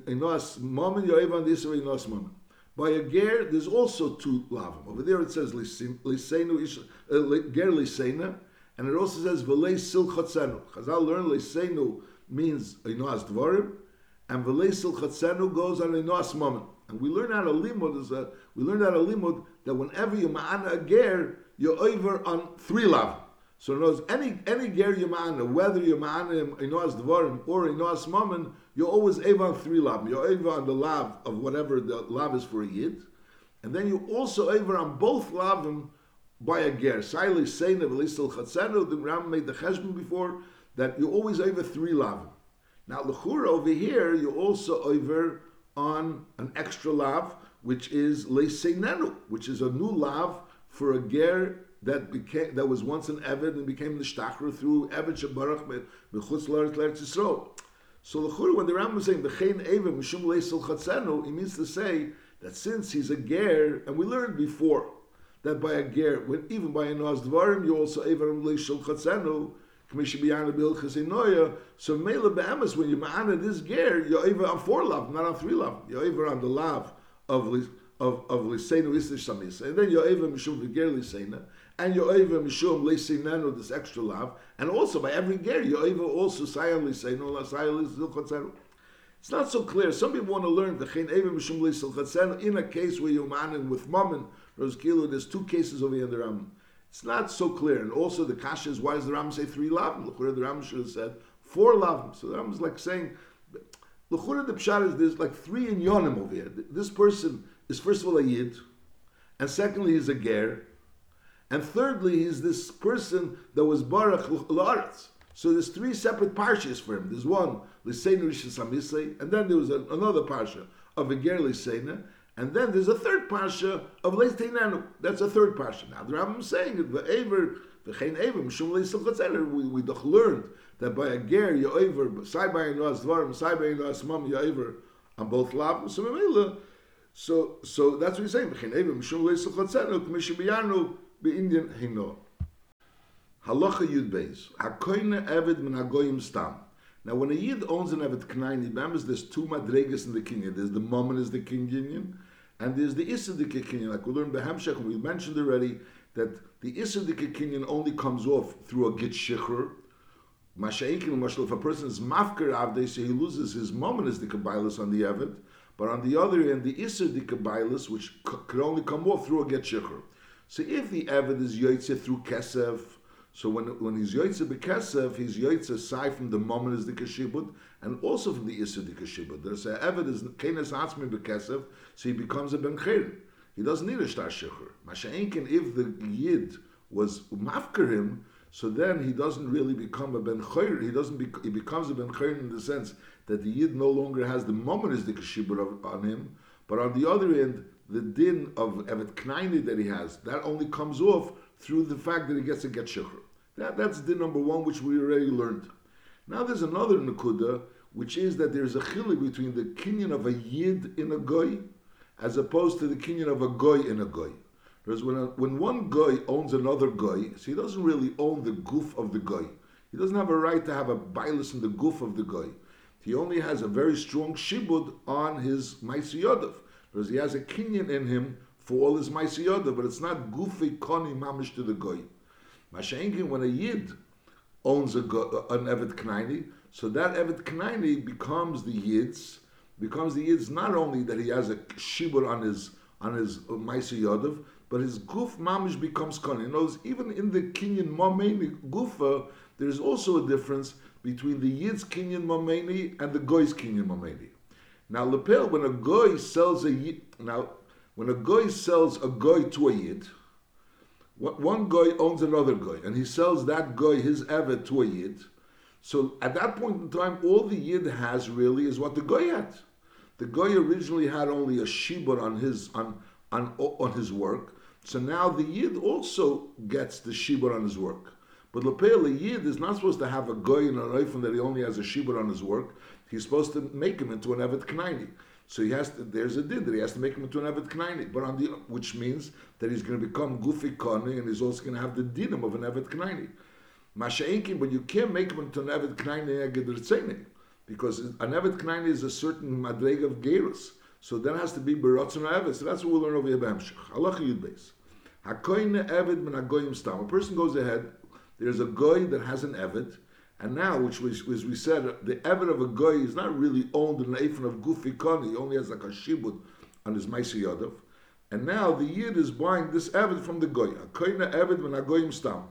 ino's moment, you have on the isser of ino's moment. By a ger, there's also two lavim. Over there it says lisenu uh, ger lisena and it also says v'lei sil chatzenu. Chazal learn leisenu means inoas dvarim, and v'lei sil chatzenu goes on inoas moment. And we learn out of limud is a, we learn out of limud that whenever you ma'ana a ger, you're over on three lav. So words, any any ger yamana, whether yamana inoas dvarim or inoas mammon, you're always over on three lav. You're over on the lav of whatever the lav is for a yid, and then you also over on both lavim by a ger. Saili seina v'lisel chatzenu. The Ram made the cheshbon before that you always over three lavim. Now lechura over here you also over on an extra lav, which is leiseinenu, which is a new lav for a ger that became that was once an Eved and became the Shtachra through Eved Shabarach Mechutz Laret Laretz Yisrael. So the when the Ram was saying B'chein Eva Mishum Leisel Chatzenu, he means to say that since he's a ger, and we learned before that by a ger, when, even by a Noaz Dvarim, you also Eva Leisel Chatzenu. So Mela Be'emes, when you ma'ana this ger, you're over on four love, not on three love. You're over on the love of of of Liseinu Isish Samisa, and then you're over Mishum V'ger Liseina, and you're over Mishum Leisinenu, this extra love, and also by every ger, you're over also Sayan Liseinu, Sayan Liseinu. It's not so clear. Some people want to learn the Chen Eva Mishum Leisil in a case where you're manin with Mammon, Roskilo, there's two cases over here in the Ram. It's not so clear. And also the kasha is why does the Ram say three lavim? L'chura the Ram should have said four lavim. So the Ram is like saying, L'chura the pshat is there's like three in yonim over here. This person is first of all a yid, and secondly he's a ger, and thirdly he's this person that was barach la'aretz. So there's three separate parshas for him. There's one l'seinu rishas and then there was another parsha of a ger l'seinu, and then there's a third parsha of Leis. That's a third parsha. Now the Rambam is saying it, the Aver, the Chain Aver, Shum Leis we, we learned that by a ger, you over, Sai by Noas Dvarim, Sai by Noas Mam, you over on both lavim. So so so that's what he's saying. Chain Aver, Shum Leis Chatzelu, K'mishu Biyanu, Indian Hino. Halacha Yud Beis. Hakoine Eved Min Hagoyim Stam. Now, when a Yid owns an Evet Knaini, remember there's two Madregas in the Kinyan. There's the mom and there's the Kinyan, and there's the Isadika Kinyan. Like we learned the Hamshech, we mentioned already that the Isadika Kinyan only comes off through a Git Shichr. Masha'inkin, if a person is Mafkar Avde, so he loses his Mammon is the Kabbalas on the Evet. But on the other end, the Isser the which could only come off through a Get Shichr. So if the Evet is Yoitze through Kesef, so when when he's yoytze bekesef, he's yoytze aside from the moment is the kashibud and also from the isur the kashibud. There's a evid is kenes atzmi bekesef, so he becomes a ben He doesn't need a shtar shecher. Masha'inkin, if the yid was mafker him, so then he doesn't really become a ben chayr. He doesn't. Be, he becomes a ben chayr in the sense that the yid no longer has the is the on him, but on the other end, the din of evet knaini that he has that only comes off through the fact that he gets a get shikhr. That, that's the number one, which we already learned. Now there's another nakuda, which is that there's a chili between the kinyan of a yid in a goy, as opposed to the kinyan of a goy in a goy. Because when, a, when one goy owns another goy, so he doesn't really own the goof of the goy. He doesn't have a right to have a bailus in the goof of the goy. He only has a very strong shibud on his maisiyadav. Because he has a kinyan in him for all his maisiyadav, but it's not goofy koni mamish to the goy. Mashenkin, when a Yid owns a, an Evet Knaini, so that Evet Knaini becomes the Yid's, becomes the Yid's not only that he has a shibur on his on his Maisi Yodav, but his guf mamish becomes kani. Knows even in the kinyan mameni gufa, there's also a difference between the yid's kinyan mameni and the goy's kinyan mameni. Now lepel, when a goy sells a yid, now when a goy sells a goy to a yid, one guy owns another guy, and he sells that guy his evet to a yid. So at that point in time, all the yid has really is what the Goy had. The Goy originally had only a shibur on his on on on his work. So now the yid also gets the shibur on his work. But Lepel, a yid is not supposed to have a Goy in an oifen that he only has a shibur on his work. He's supposed to make him into an evet knaini. So he has to, there's a din that he has to make him into an Evet Knaini, but on the, which means that he's going to become Gufi Kani and he's also going to have the dinim of an Evet Knaini. But you can't make him into an Evet Knaini because an Evet Knaini is a certain Madreg of Gerus. So that has to be Beratzon Evet. So that's what we'll learn over here by Hamshach. Allah Yud Beis. Hakoine Evet min Hagoyim Stam. A person goes ahead, there's a goy that has an Evet, and now, which was, as we said, the Evid of a Goy is not really owned in the Ephon of Gufi Kani, he only has like a Shibud on his Maisi Yadav. And now the Yid is buying this Evid from the Goy. A Koina Evid when Agoyim Stam.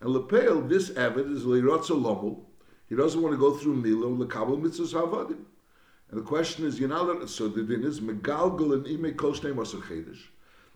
And Lepel, this Evid is Leirotza Lomel. He doesn't want to go through Milo, Lekabel Mitzvahs Havadim. And the question is, you know, so the din is Megalgal and Ime Koshnei Masar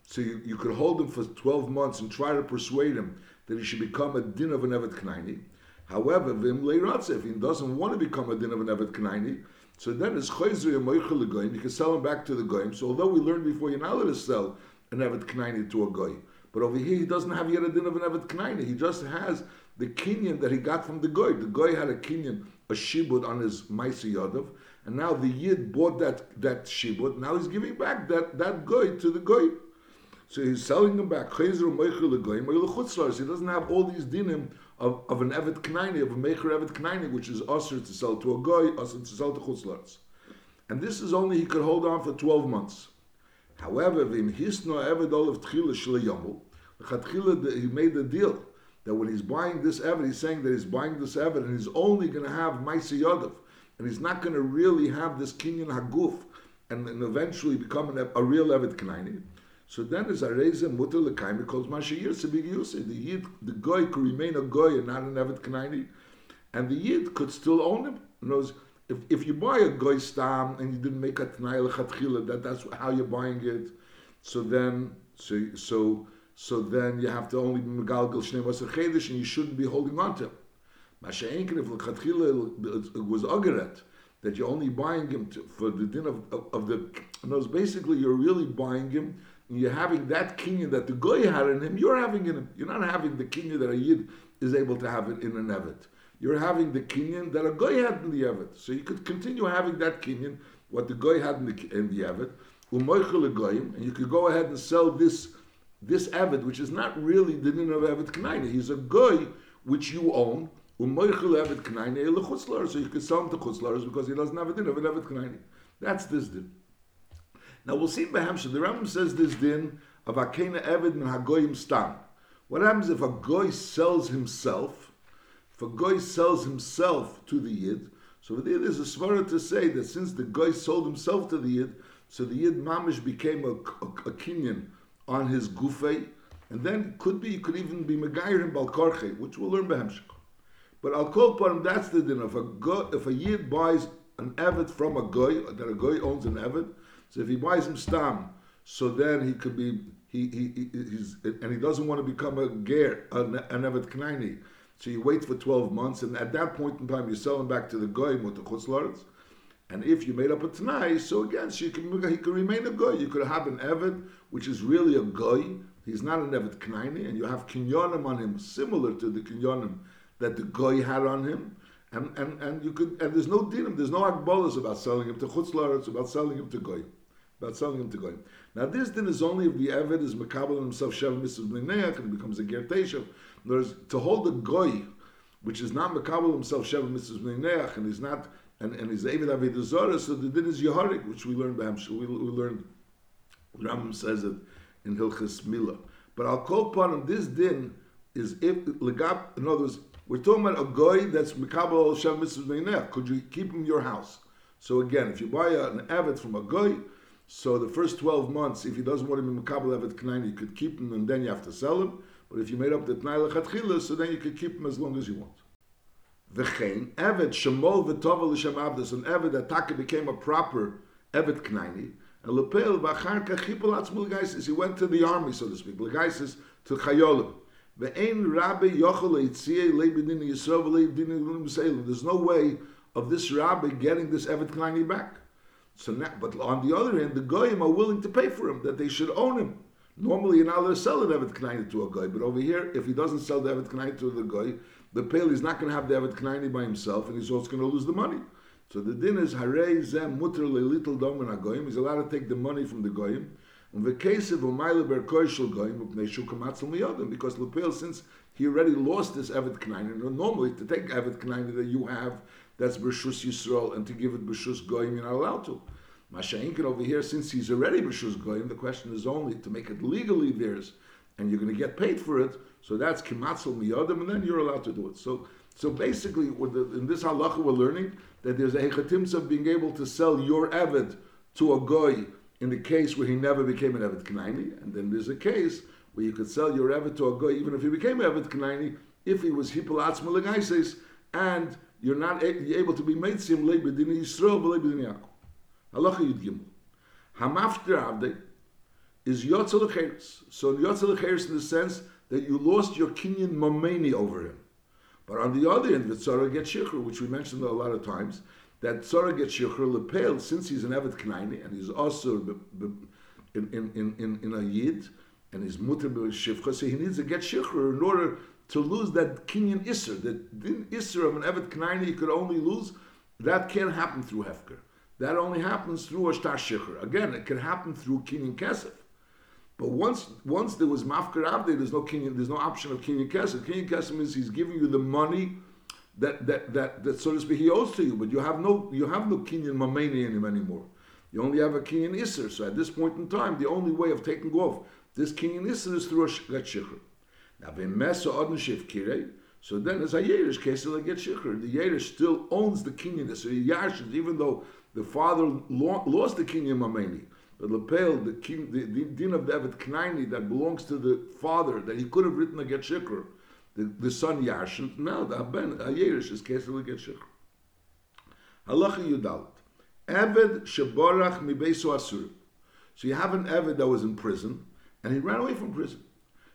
So you, you could hold him for 12 months and try to persuade him that he should become a din of an Evet Knaini. However, Vim Leiratze, he doesn't want to become a din of an Evet Knaini, so then it's Chayzri and Moichel Goyim, you can sell him back to the Goyim. So although we learned before, you're not allowed to sell an Evet Knaini to a Goy. But over here, he doesn't have yet a din of an Evet Knaini. He just has the kinyan that he got from the Goy. The Goy had a kinyan, a shibud on his Maisi Yadav, and now the Yid bought that, that shibud. Now he's giving back that, that Goy to the Goy. So he's selling him back. He doesn't have all these dinim of, of an Evet Knaini, of a Mecher Evet Knaini, which is usher to sell to a Goy, usher to sell to Chutzlars. And this is only he could hold on for 12 months. However, he made the deal that when he's buying this Evid, he's saying that he's buying this Evid and he's only going to have Maisi Yadav, and he's not going to really have this Kinyan Haguf and, and eventually become an, a real Evid Knaini. So then is Areza Mutter Lekaim because Mashayir Sabig Yusei. The Yid, the Goy could remain a Goy and not an Evet Knaini, and the Yid could still own him. If, if you buy a Goy Stam and you didn't make a Tnai Lechatchila, that that's how you're buying it. So then, so so so then you have to only be Megalgal Shnei Chedesh and you shouldn't be holding on to. Masha'enkin, if Lechatchila was Ageret, that you're only buying him to, for the din of, of, of the, knows basically you're really buying him you're having that kinyan that the goy had in him, you're having in him. You're not having the kinyan that a yid is able to have it in an evet. You're having the kinyan that a goy had in the evet. So you could continue having that kinyan, what the goy had in the, in the evet, and you could go ahead and sell this this evet, which is not really the din of evet knaine. He's a goy which you own. Umoichel Eved Knaina lechutzlar. So you could sell him to chutzlars because he doesn't have a din of an knaine. That's this din. Now we'll see Behamsha. The Rambam says this din of Akena Eved min Hagoyim Stam. What happens if a goy sells himself? A goy sells himself to the yid, so there is a svara to say that since the goy sold himself to the yid, so the yid mamish became a, a, a kinyan on his gufay, and then could be could even be megayer in balkarche, which we'll learn Behamsha. But call upon him. That's the din. If a go, if a yid buys an eved from a goy that a goy owns an eved, so if he buys him stam, so then he could be he, he he's and he doesn't want to become a ger an evet knaini. So you wait for twelve months, and at that point in time, you sell him back to the the chutzlaritz. And if you made up a tanai, so again, so can he can remain a goy. You could have an evet, which is really a goy. He's not an evet knaini, and you have kinyonim on him, similar to the kinyonim that the goy had on him. And, and, and you could and there's no dinim, there's no akbolas about selling him to chutzlaritz, about selling him to goy about selling him to goyim. Now this din is only if the Eved is makabel himself Sheva Mitzvah B'nei and becomes a Ger Teshav. to hold a goy, which is not makabel himself Sheva Mitzvah B'nei and he's not and, and he's Eved Avid Zora, so the din is Yehorik, which we learned. We, we learned, Rambam says it in Hilchas Mila. But I'll call upon him, this din is if, legab, in other words, we're talking about a goy that's makabel Sheva Mitzvah B'nei Could you keep him in your house? So again, if you buy an Eved from a goy, so the first 12 months, if he doesn't want him in Makabal Evet Knaini, you could keep him and then you have to sell him. But if you made up the Tnai Lechatchila, so then you could keep him as long as you want. V'chein, Evet Shemol V'tovel L'Shem Avdus, an Evet that Taka became a proper Evet Knaini, and Lepel V'achar Kachipol Atzmul Geisis, he went to the army, so to speak, L'Geisis to Chayolim. Ve'ein Rabbi Yochel Eitzieh Le'bedin Yisrael Le'bedin There's no way of this rabbi getting this Evet Knaini back. So now, but on the other hand, the goyim are willing to pay for him, that they should own him. Normally, you're not allowed to sell an Evet Knaini to a guy, but over here, if he doesn't sell the Evet Knaini to the guy, the pale is not going to have the Evet Knaini by himself, and he's also going to lose the money. So the din is Harei Zem Mutter little Domin Agoyim. He's allowed to take the money from the goyim. In the case of Umayla Ber Koishel Goyim, because Lepel, since he already lost this Evet Knaini, normally to take Evet Knaini that you have that's Bershus Yisrael, and to give it Bershus Goyim, you're not allowed to. Masha'inkin over here, since he's already Bershus Goyim, the question is only to make it legally theirs, and you're going to get paid for it, so that's Kimatzel Miyadim, and then you're allowed to do it. So so basically, in this halacha, we're learning that there's a hechatimsa of being able to sell your Eved to a Goy in the case where he never became an Eved Knaini, and then there's a case where you could sell your Eved to a Goy even if he became Eved Knaini, if he was hipolatzma legaises, and you're not able to be made sim lebedin Yisrael lebedin Yaakov. Halacha Yud Gimel. Hamafter Avde is Yotzel Lecheres. So Yotzel Lecheres in the sense that you lost your Kenyan Mameni over him. But on the other end, Tzara gets Shikhr, which we mentioned a lot of times, that Tzara gets Shikhr Lepel, since he's an Evet Knaini, and he's also in, in, in, in, a Yid, and he's Mutter Shifcha, so he needs to get Shikhr in order to lose that Kenyan Isser. That Isser of an Evet Knaini you could only lose, that can't happen through Hefker. That only happens through a Shtar. Again, it can happen through kinyan Kesef. But once once there was mafkar avde, there's no kinyan, there's no option of kinyan kesef. Kinyan kesef means he's giving you the money that that that, that so to speak he owes to you, but you have no you have no kinyan mameni in him anymore. You only have a kinyan iser. So at this point in time, the only way of taking off this kinyan iser is through a shikhr. Now v'mesa odin shif kirei. So then, as a Yerish case, like get shikhr, the Yerish still owns the kinyan iser. He even though the father lo- lost the kinyan mameni. But Lepel, the king, the, the din of David Knaini that belongs to the father that he could have written a get shikr, the, the son Yashin. Now the Ben Ayerish uh, is case of get shikr. Halacha Yudalit. Eved sheborach mibeso asur. So you have an Eved that was in prison, and he ran away from prison.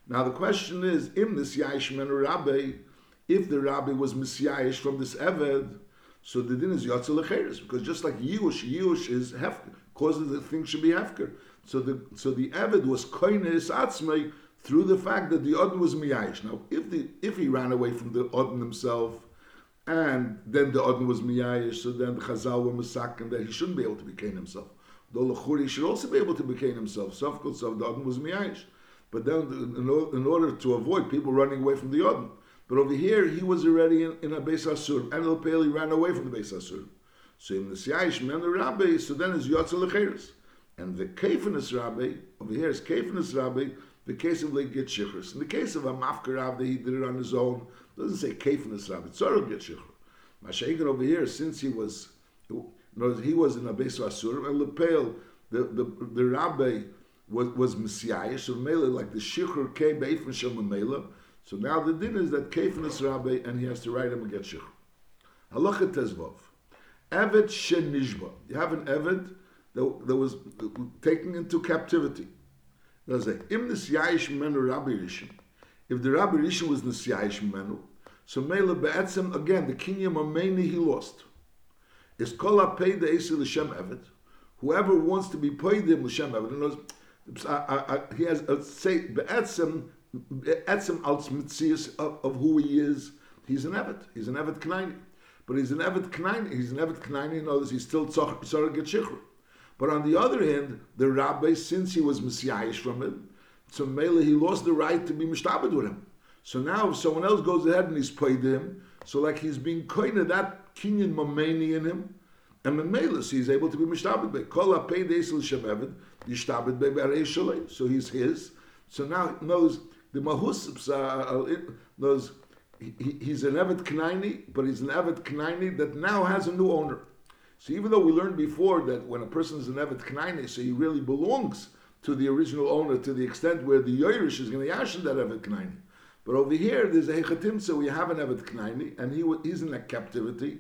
Now the question is, im this Ya'ish men Rabbi, if the Rabbi was Misyayish from this Eved, so the din is Yotzel Lecheres, because just like Yush, Yush is Hefker, causes the thing should be Hefker. So the so the Avid was Koines Atzmei through the fact that the Odin was Miyayish. Now, if the if he ran away from the Odin himself, and then the Odin was Miyayish, so then the Chazal were Masak, and that he shouldn't be able to become himself. The Lechuri should also be able to become himself. So of course, the Odin was Miyayish. But then, in, in order to avoid people running away from the Odin. But over here, he was already in, in a Beis Asur, and El Peli ran away from the Beis Asur. So in the Siyayish, men the Rabbi, so then is Yotzel Lecheres. And the Kefenis Rabbi, over here is Kefenis Rabbi, the case of Leit Get. In the case of a Mafkar Rabbi, he did it on his own. It doesn't say Kefenis Rabbi, it's Tzorah Get Shichris. Mashiach over here, since he was, he was in a Beis Asur, and Lepel, the, the, the Rabbi was, was Messiah, so Mela, like the Shichur came Beifin Shem Mela. So now the din is that Kefenis Rabbi, and he has to write him and get Shichur. Halacha Tezvov. Eved Shenishba. You have an Eved that, that was taken into captivity. There's a Im Nisyayish Menu Rabbi. If the Rabbi Rishon was Nisyayish Menu, so Mela Be'etzem, again, the Kinyam Ameni he lost. Is Kol HaPei De'esi L'Shem Eved. Whoever wants to be paid him L'Shem I, he has a say Be'etzem, Be'etzem als Mitzias of, of who he is. He's an Evet. He's an Evet Knaini. But he's an Evet Knaini. He's an Evet Knaini in others. He's still Get Shichur. But on the other hand, the rabbi, since he was messiahish from him, so Mele, he lost the right to be mishtabed with him. So now if someone else goes ahead and he's paid him, so like he's being koine that kinyan mameni in him, and so he's able to be mishtabed by. Kol ha-pei deisel shemevet, yishtabed by. So he's his. So now knows the mahus uh, knows he, he- he's an Evet Knaini, but he's an Evet Knaini that now has a new owner. So even though we learned before that when a person is an Evet Knaini, so he really belongs to the original owner to the extent where the Yoirish is going to yashin that Evet Knaini. But over here, there's a Hechatim, so we have an Evet Knaini, and he he's in a captivity.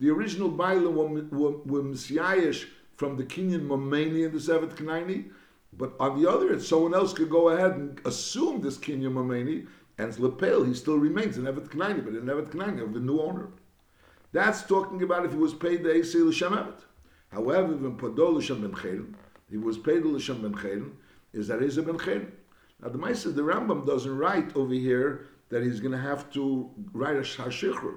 The original Bailam were, were, from the Kenyan Mamani in the Evet Knaini, but on the other hand, someone else could go ahead and assume this Kenyan Mamani, and Lepel, he still remains an Evet Knaini, but an Evet Knaini of the new owner. That's talking about if he was paid the Eisei L'Shem Evet. However, when Podol L'Shem Ben Chedin, he was paid L'Shem Ben Chedin, is that Eisei Ben Chedin. Now the Maisa, the Rambam doesn't write over here that he's going to have to write a Shashichr.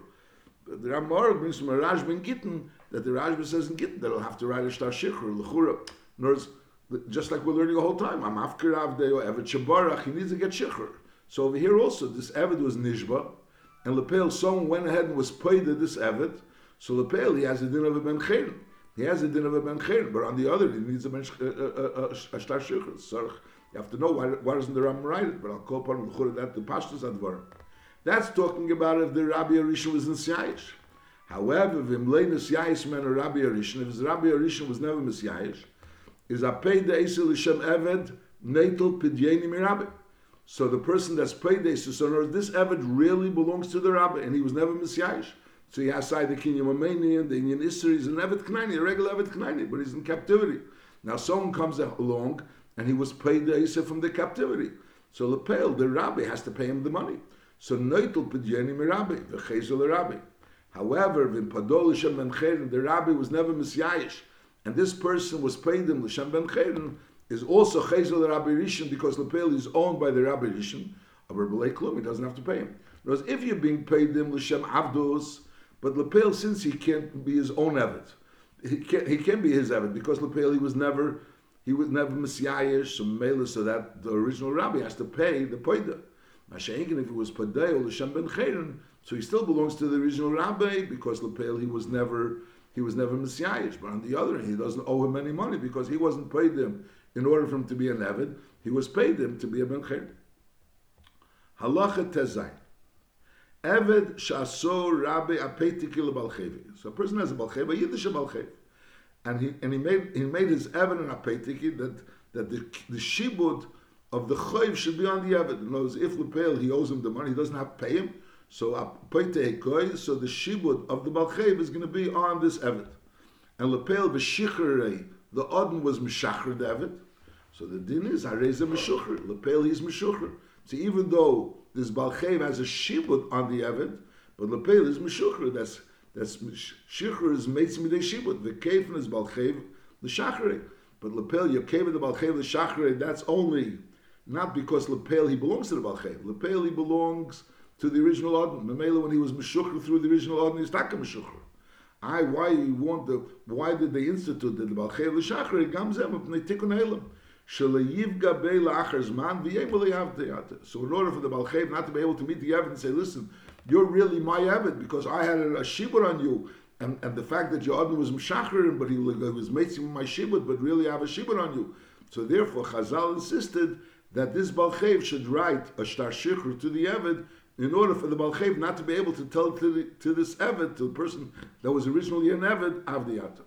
The Rambam brings from a Raj Ben Gittin that the Rajba says in Gittin that he'll have to write a Shashichr, L'chura. In just like we're learning the whole time, I'm Afkir Avdei or Evet Shabarach, he needs to get Shichr. So over here also, this Evid was Nishba, and Lepel, someone went ahead and was paid to this Evid, so Lepel, he has a din of a Ben Chedin. He has a din of a Ben Chedin, but on the other, he needs a Ben Sh- a- a- a- a Shtar Shichr. So you have to know why, why doesn't the write it? But I'll call upon L'chura that the Pashtas Advarim. That's talking about if the Rabbi Arisha was in Siyayish. However, if Imlei Nisyayish man or Rabbi Arisha, if his Rabbi Arisha was never Misyayish, is a paid Esel Hashem Eved Natal Pidyeni Mirabbi. So the person that's paid this, so this Eved really belongs to the rabbi, and he was never Messiah. So he has side the Kinyan Romanian, the Indian Isser, he's an Evet Knaini, a regular Evet Knaini, but he's in captivity. Now someone comes along and he was paid the Isser from the captivity. So the Lepel, the rabbi, has to pay him the money. So Neutel Pidjeni Rabbi, the Chezel Rabbi. However, Vim Padol L'Shem Ben Cheren, the rabbi was never Messiahish, and this person was paid him L'Shem Ben Cheren, is also Chezel Rabbi Rishon because Lepel is owned by the Rabbi Rishon. Aber B'lei Klum, he doesn't have to pay him. Whereas if you're being paid him L'Shem Avdos, but Lepel, since he can't be his own Eved, he can he can be his Eved because Lepel he was never he was never Messiahish, so Mela, so that the original rabbi has to pay the Poida. Mashenkin, if it was Padei L'Shem Ben Cheren, so he still belongs to the original rabbi because Lepel he was never he was never Messiahish. But on the other hand, he doesn't owe him any money because he wasn't paid him in order for him to be an Eved. He was paid him to be a Ben Cheren. Halacha Tezayin. Eved shaso rabbi apetikil balchevi. So a person has a balchevi, a Yiddish balchevi, and he and he made he made his Eved an apetiki that that the the shibud of the chayv should be on the Eved. In other words, if Lepel he owes him the money, he doesn't have to pay him. So uh, apete so the shibud of the balchev is going to be on this Eved. And Lepel b'shichrei, the Odin was mishacher the Eved. So the din is hareza mishucher. Lepel is mishucher. So even though this Balchev has a shibud on the Evid, but Lepel is Meshuchra. That's that's Shichra is Meitz Midei Shibud. The Kefin is Balchev, the Shachrei. But Lepel, your Kevin, the Balchev, the Shachrei, that's only not because Lepel he belongs to the Balchev. Lepel he belongs to the original Odin. Mamela, when he was Meshuchra through the original Odin, he's Taka Meshuchra. I, why you want the, why did they institute the Balchev, the Shachrei, Gamzem, Tikkun Elam. So in order for the Balchev not to be able to meet the Evid and say, listen, you're really my Evid because I had a, a shibur on you, and, and the fact that your Adon was Mshachrin, but he, was mating with my shibud, but really I have a shibur on you. So therefore Chazal insisted that this Balchev should write a Shtar Shichr to the Evid in order for the Balchev not to be able to tell to, the, to this Evid, to the person that was originally an Evid, Avdiyata.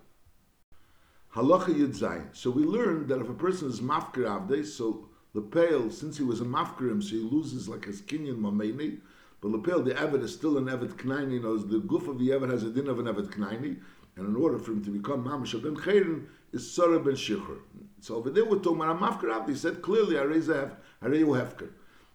Halacha Yud Zayin. So we learned that if a person is mafkir avde, so pale, since he was a mafkirim, so he loses like his kinyan mameni, but pale, the evet is still an evet knaini, knows the goof of the evet has a din of an evet knaini, and in order for him to become mamash ben chayrin, is sorah ben shichur. So over there we're talking about a mafkir avde, he said clearly, areu hefker.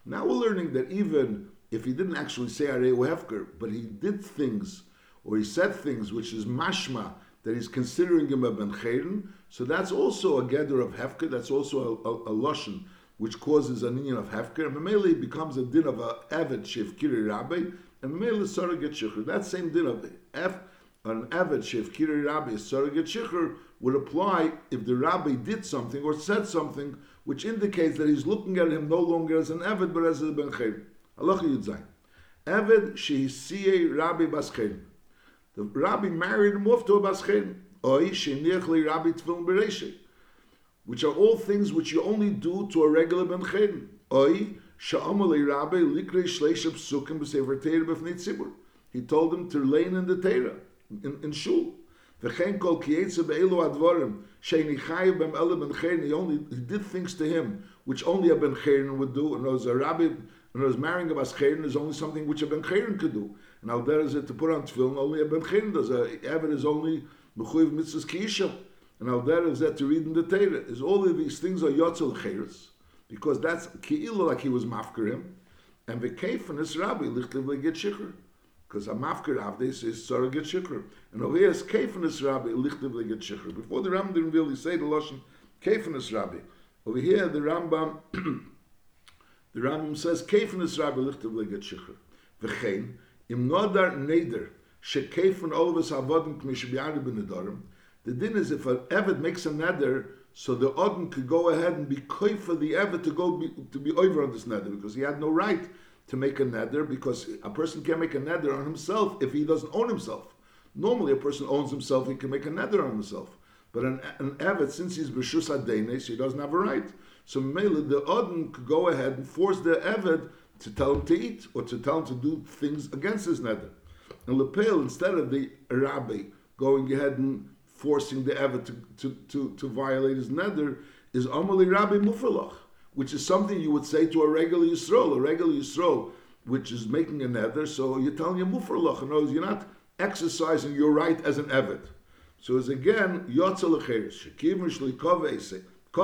Now we're learning that even if he didn't actually say areu hefker, but he did things, or he said things which is mashma, that he's considering him a ben chayrin, so that's also a gather of hefker. That's also a, a, a lashon which causes an union of hefker. And Mameli becomes a din of a evet shevkiri rabbi, and Mameli surrogate shikhr. That same din of f an evet shevkiri rabbi surrogate shikhr would apply if the rabbi did something or said something which indicates that he's looking at him no longer as an evet but as a ben. Allah Yud Zayin. Evet shehisiyeh rabbi baschein. The rabbi married him off to a baschen. Oy sheniach rabbi tefillin bereshi. Which are all things which you only do to a regular ben chen. Oy sha'amal rabbi likrei shleisha psukim b'sefer teira b'fnei tzibur. He told him to lay in the teira, in, in shul. V'chein kol kiyetze be'elu advarim sheini chayiv b'em ele. He only he did things to him which only a Benchein would do. And as a rabbi, and as marrying a baschen is only something which a ben could do. And Now there is it to put on tefillin only a ben chin does. A Evan is only mechuyev mitzvahs kiisha. And now there is that to read in the Torah. Is all of these things are yotzel cheres because that's ki'ilu like he was mafkirim. and the kefin is rabbi lichtliv get shikr. Because a mafker of this is sorry get shikr. And over here is kefin is rabbi lichtliv get shikr. Before the Rambam didn't really say the lashon kefin is rabbi. Over here the Rambam the Rambam says kefin is rabbi lichtliv get shikr. V'chein Im nodar neder shekeifen olvus avodim k'mishbiyani b'nedarim. The din is if an Eved makes a neder, so the Odin could go ahead and be koi for the Eved to go be, to be over on this neder because he had no right to make a neder because a person can't make a neder on himself if he doesn't own himself. Normally, a person owns himself; he can make a neder on himself. But an, an Eved, since he's b'shus adene, so he doesn't have a right. So Mele, the Odin could go ahead and force the Eved to tell him to eat or to tell him to do things against his neder. And Lepel, instead of the rabbi going ahead and forcing the Ever to, to, to, to violate his neder, is Amali Rabbi Mufalach, which is something you would say to a regular Yisrael, a regular Yisrael, which is making a nether. So you're telling mufer loch. In other words, you're not exercising your right as an eved. So it's again yotzel lecheres shekim shli He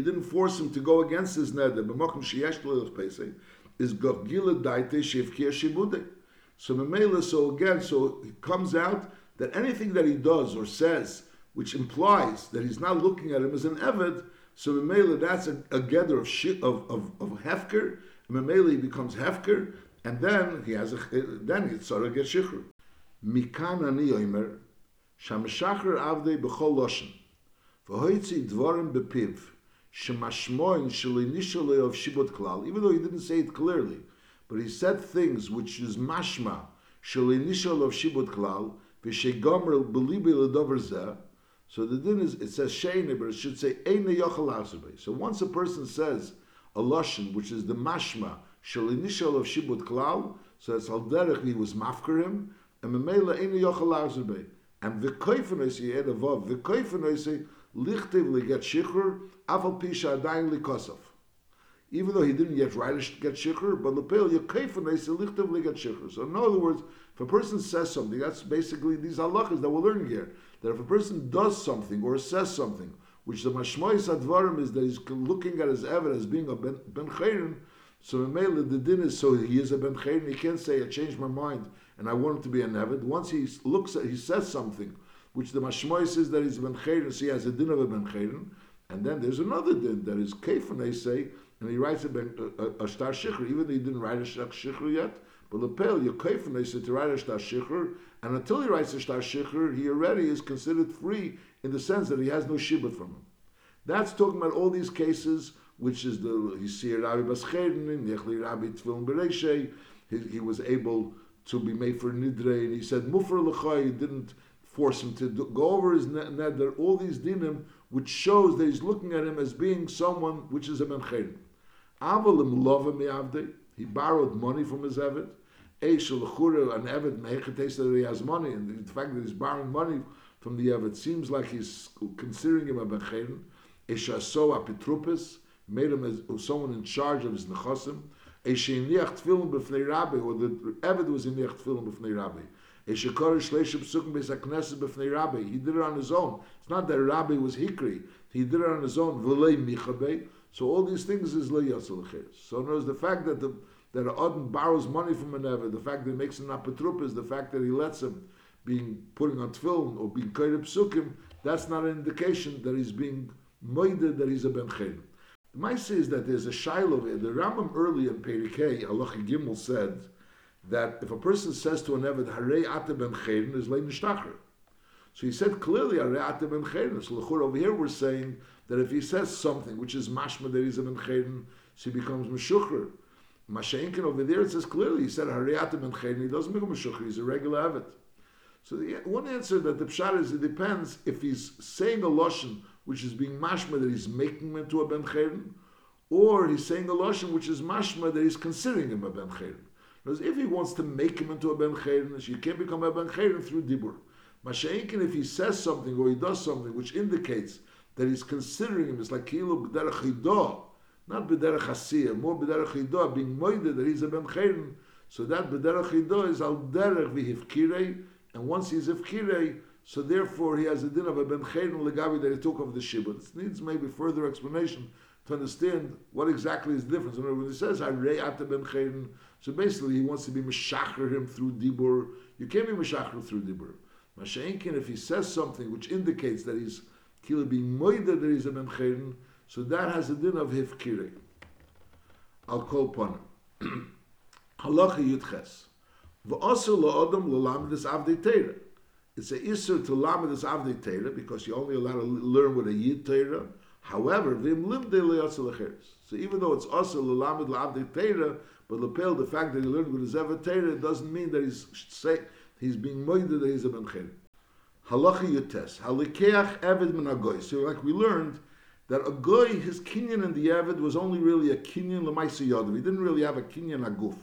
didn't force him to go against his l'chpese. Is gogila daite shivkia shibude. So. So again, so it comes out that anything that he does or says, which implies that he's not looking at him as an eved, so that's a, a gather of of, of, of Hefker. Memela, he becomes Hefker, and then he has a then he sort of gets Shikhr. Mikan ani oimer, avdei b'chol loshen, v'hoitzi dvorim bepiv, shemashmoin shelinishale of shibot klal, even though he didn't say it clearly, but he said things which is mashma, shelinishal of shibot klal, v'shegomer belibi ledover zeh, so the din is, it says sheine, but it should say eine yochel So once a person says a lashon, which is the mashma, shel initial of shibut klal, so it's al derech he was mafkarim, and memela eine yochel And the koifenes he had above, the koifenes lichtev li get shichur, afal pisha adayin li kosov. Even though he didn't yet write get shichur, but lepel yokeifenes lichtev li get shichur. So in other words, if a person says something, that's basically these halachas that we're learning here that if a person does something or says something, which the mashmois advarim is that he's looking at his evidence as being a ben, ben chayrin, so Mele, the din is so he is a ben chayrin. He can't say I changed my mind and I want him to be an evid. Once he looks at, he says something, which the Mashmoy says that he's ben chayrin, so he has a din of a ben chayrin. And then there's another din that is kefan. They say, and he writes a, ben, a, a, star shikhr, even though he didn't write a star shikhr yet. But lepel, you're kefan. They said to write a star shikhr, and until he writes a star Shikhr, he already is considered free in the sense that he has no shibud from him. That's talking about all these cases, which is the Yisir Rabbi Bascheden, Yechli Rabbi Tfilin Bereshe, he was able to be made for Nidre, and he said, Mufar L'chai, he didn't force him to do, go over his nether, all these dinim, which shows that he's looking at him as being someone which is a Ben Chayim. Avalim Lovim he borrowed money from his Eved, Eishel Chure, an Eved Mechetes that he has money, and the fact that he's borrowing money from the Eved seems like he's considering him a Bechein. Eshaso Apitrupis, made him as someone in charge of his Nechosim. Esheiniach Tfilim B'fnei Rabbi, or the Eved was in Niach Tfilim B'fnei Rabbi. He did it on his own. It's not that Rabbi was Hikri. He did it on his own. So all these things is Le Yasel So notice the fact that the that Odin borrows money from an the fact that he makes an apotrup is the fact that he lets him being putting on tefillin or being kairib psukim, that's not an indication that he's being moided, that he's a ben chen. The Maisa is that there's a shiloh. The Rambam earlier in Perikei, Allah Gimel said that if a person says to an Eved, ate ben chen, is lein nishtacher. So he said clearly, Harei ate ben chen. So over here we're saying that if he says something which is mashma that he's a ben so he becomes meshucher. Mashenkin over there, it says clearly, he said, Hariyatim and Chen, he doesn't become shukri, he's a regular avid. So the one answer that the pshat is, it depends if he's saying a lashon which is being mashma that he's making him into a ben chayrin, or he's saying a lashon which is mashma that he's considering him a ben chayrin. Because if he wants to make him into a ben chayrin, you can't become a ben chayrin through dibur. Mashenkin, if he says something or he does something which indicates that he's considering him, it's like kilu b'derech not b'derech hasiyah, more b'derech being moided that he's a ben chayrin. So that b'derech hidah is al derech v'hivkirei, and once he's hivkirei, so therefore he has a din of a ben chayrin legavi that he took of the shibud. It needs maybe further explanation to understand what exactly is the difference. when he says ata ben chayrin, so basically he wants to be mishacher him through dibur. You can't be mishacher through dibur. Masha'inkin, if he says something which indicates that he's kila being moided that he's a ben chayrin, so that has a din of hifkiri. I'll call upon him. Halacha Yudches. V'osir la'odam l'lamidus avdei Torah. It's a isur to lamidus avdei Torah because you're only allowed to learn with a yid Torah. However, v'im limdei l'cheres. So even though it's osir l'lamid l'avdei Torah, but lepel, the fact that he learned with his Torah doesn't mean that he's say, he's being moided that he's a ben Halacha Yudches. Halikeach eved min So like we learned, that a his kinyan in the Avid was only really a kinyan lemaisa yadav. He didn't really have a kinyan aguf.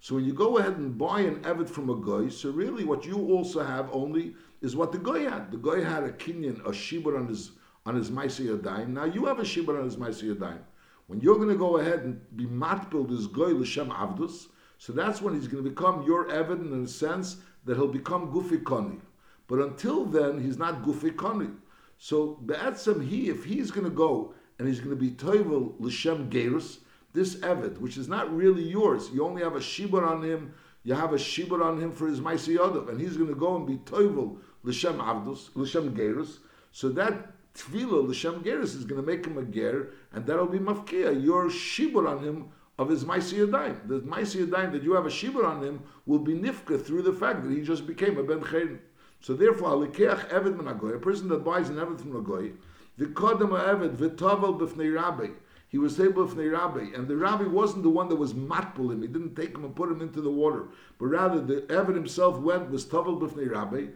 So when you go ahead and buy an Avid from a goy, so really what you also have only is what the goy had. The goy had a kinyan, a shibur on his on his Yadayim. Now you have a Shibur on his Maisi Yadayim. When you're going to go ahead and be matpil this goy l'shem avdus, so that's when he's going to become your evidence in the sense that he'll become gufi koni. But until then, he's not gufi koni. So be'etzem he, if he's going to go and he's going to be toivel l'shem gerus, this evid, which is not really yours, you only have a shibur on him. You have a shibur on him for his maisi and he's going to go and be toivel l'shem avdus, l'shem gerus. So that Tvila l'shem geris is going to make him a ger, and that'll be mafkia. Your shibur on him of his maisi yadayim. The maisi yadayim that you have a shibur on him will be nifka through the fact that he just became a ben chayim. So therefore, alikeach eved min a person that buys an eved from a goy, the kodem eved v'tovel b'fnei rabbi. He was able b'fnei rabbi, and the rabbi wasn't the one that was matpul him. He didn't take him and put him into the water, but rather the eved himself went was tovel b'fnei rabbi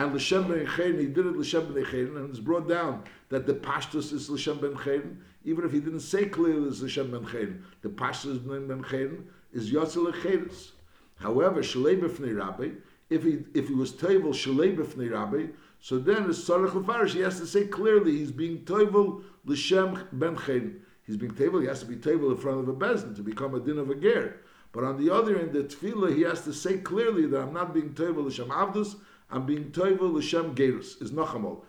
and L'Shem Ben he did it L'Shem Ben and it's brought down that the Pashtus is L'Shem Ben even if he didn't say clearly it's L'Shem Ben. The Pashtus Ben is Yotzel Chayris. However, Shalei B'fnei Rabbi, if he, if he was Tevel Shalei B'fnei Rabbi, so then as Sarach Lefarish, he has to say clearly he's being Tevel L'Shem Ben. He's being Tevel, he has to be Tevel in front of a bezin to become a din of a ger. But on the other end, the tefillah, he has to say clearly that I'm not being Tevel L'Shem Avdus, I'm being toivel l'shem gerus is nachamol.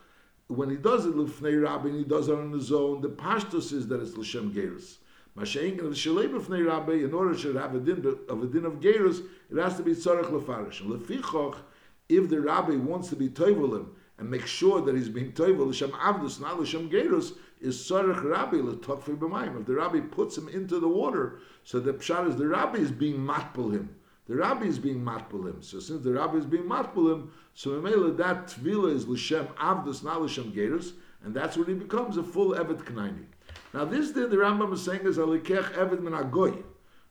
When he does it l'fnei rabbi, and he does it on his own. The pashtus is that it's l'shem gerus. Mashayin of shalei b'fnei rabbi, in order to have a din of a din of gerus, it has to be tzarech lefarish. Lefichoch, if the rabbi wants to be toivel him and make sure that he's being toivel l'shem avdus, not l'shem gerus, is tzarech rabbi l'tokfi b'mayim. If the rabbi puts him into the water, so the pshat is the rabbi is being matpul him. The rabbi is being matpulim. So since the rabbi is being matpulim, so Mamela that tvila is l'shem avdus, not l'shem gerus, and that's when he becomes a full evet knaini. Now this thing the Rambam is saying is a lekech evet min agoy.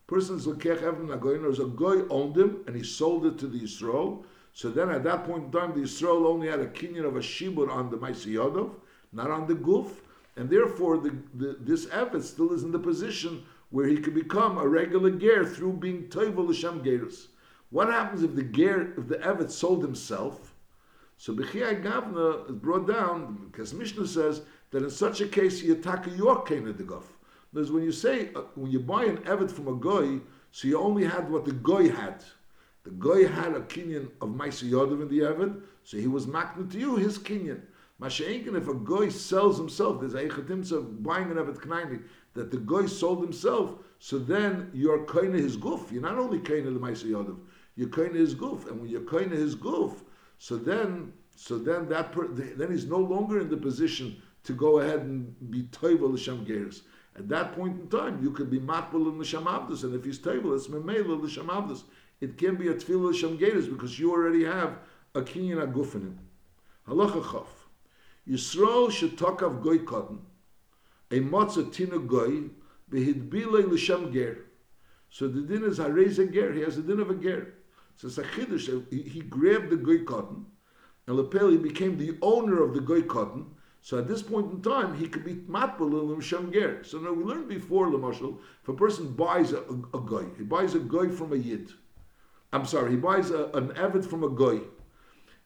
Person's lekech evet min agoy. There's a goy owned him and he sold it to the Yisrael. So then at that point in time, the Yisrael only had a kinyan of a shibur on the Maisiyodov, not on the guf, and therefore the, the, this evet still is in the position where he could become a regular ger through being toivel l'shem gerus. What happens if the ger, if the evet sold himself? So Bechiyai Gavna is brought down because Mishnah says that in such a case you attack your kain the guf. Because when you say uh, when you buy an evet from a goy, so you only had what the goy had. The goy had a kinyan of Maisa Yodav in the evet, so he was makna to you his kinyan. Masha'inkin, if a goy sells himself, there's a echatimsa buying an evet knaini, that the guy sold himself, so then you're kind of his goof. You're not only kind of the Maisa you're kind of his goof. And when you're kind of his goof, so then so then that per, then he's no longer in the position to go ahead and be toivel l'sham gears. At that point in time, you could be matbul l'sham avdus, and if he's toivel, it's memela l'sham avdus. It can be a tefillah l'sham gears because you already have a kinyan aguf in him. Halacha chaf. Yisrael should talk of goy cotton a matzah tinu goy behidbile l'shem ger. So the din is hareza ger. He has a din of a ger. So it's a chiddush. He, he grabbed the goy cotton, and lapel he became the owner of the goy cotton. So at this point in time, he could be matbel l'shem ger. So now we learned before l'mashal, if a person buys a, a, a goy, he buys a goy from a yid. I'm sorry, he buys a, an eved from a goy.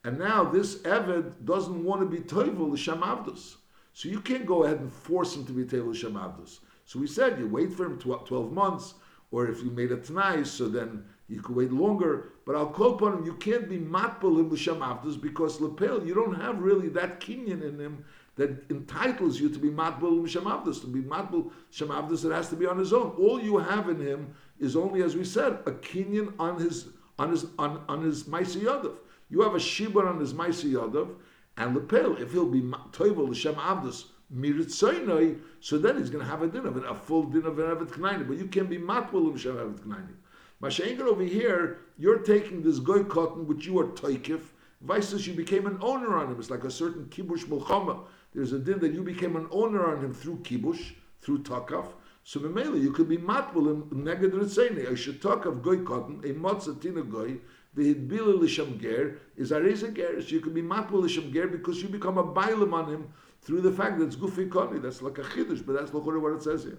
And now this Eved doesn't want to be Toivel L'Shem Avdus. So you can't go ahead and force him to be Tevel Shem Abdus. So we said you wait for him 12 months, or if you made a Tanai, so then you could wait longer. But I'll call upon him, you can't be Matbal him L'Shem Abdus because Lepel, you don't have really that kinyan in him that entitles you to be Matbal L'Shem Abdus. To be Matbal Shem Abdus, it has to be on his own. All you have in him is only, as we said, a kinyan on his on his on, on his Maisi Yadav. You have a Shibur on his Maisi Yadav, and lepel, if he'll be toivel l'shem avdus miritzoinoi, so then he's going to have a din of it, a full din of an evet. But you can be matbul l'shem evet knaini. Mashenker over here, you're taking this goy cotton which you are toikif. Vices, you became an owner on him. It's like a certain kibush mulchama. There's a din that you became an owner on him through kibush, through takaf. So memela, you could be him neged should talk of goy cotton, a matzah tina goy, the hidbila l'shem ger is a reza ger. So you can be matbul l'shem ger because you become a bailam on him through the fact that it's gufi koni. That's like a chiddush, but that's what it says here.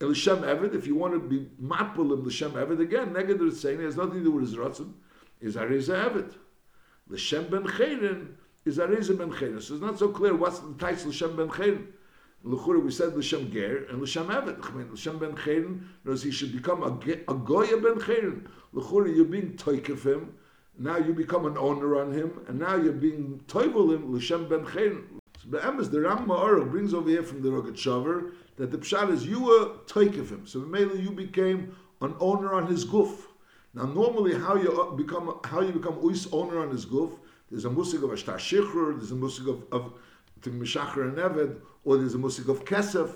L'shem eved, if you want to be matbul him l'shem eved again, neged ritzeni has nothing to do with his ratzon. Is a reza eved. L'shem ben chayrin is Areza ben Chayrin. So it's not so clear what's the title L'Shem ben Chayrin. L'chura we said L'Shem Ger and L'Shem Evet. L'Shem ben Chayrin knows he should become a, a Goya ben Chayrin. L'chura you're being toik of him. Now you become an owner on him, and now you're being toivel him L'Shem ben Chayrin. So Be'emes, the Ram Ma'arach brings over here from the Rogatchover that the pshat is you were toik of him. So mainly you became an owner on his goof. Now normally how you uh, become how you become uis owner on his goof, there's a musik of ashtar shichr, there's a musik of, of to mishachar and eved, or there's a musik of kesef,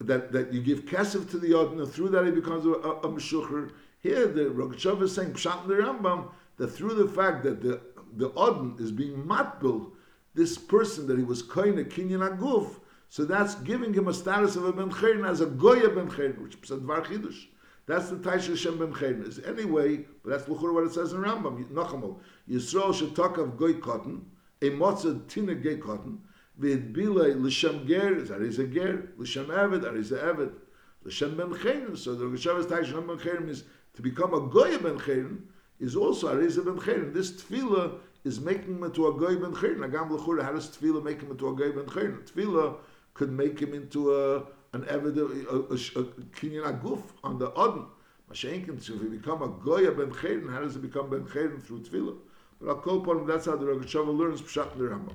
that, that you give kesef to the yodin, and through that he becomes a, a, a Here the Rogachav is saying pshat the Rambam that through the fact that the the odin is being matbil, this person that he was koine kinyan aguf, so that's giving him a status of a ben as a goya ben which is a dvar chidush. That's the Taisha Shem Ben Is Anyway, but that's Luchur what it says in Rambam. Nachamo. Yisrael should talk of goy cotton, a motzah tina goy cotton, bile l'shem ger, that is a ger, l'shem eved, that is a eved, l'shem ben chayim. So the Rishav is Taisha Shem Ben Chayim is to become a goy ben chayim is also a reza ben chayim. This tefillah is making him into a goy ben chayim. Agam Luchur, how does tefillah make him into a goy ben chayim? Tefillah could make him into a an evid a, a, a kinyan aguf on the odin. Mashenkin, so if he become a goya ben chayrin, how does he become ben chayrin through tefillah? But I'll call upon him, that's how the Rogatshava learns Pshat Rambam.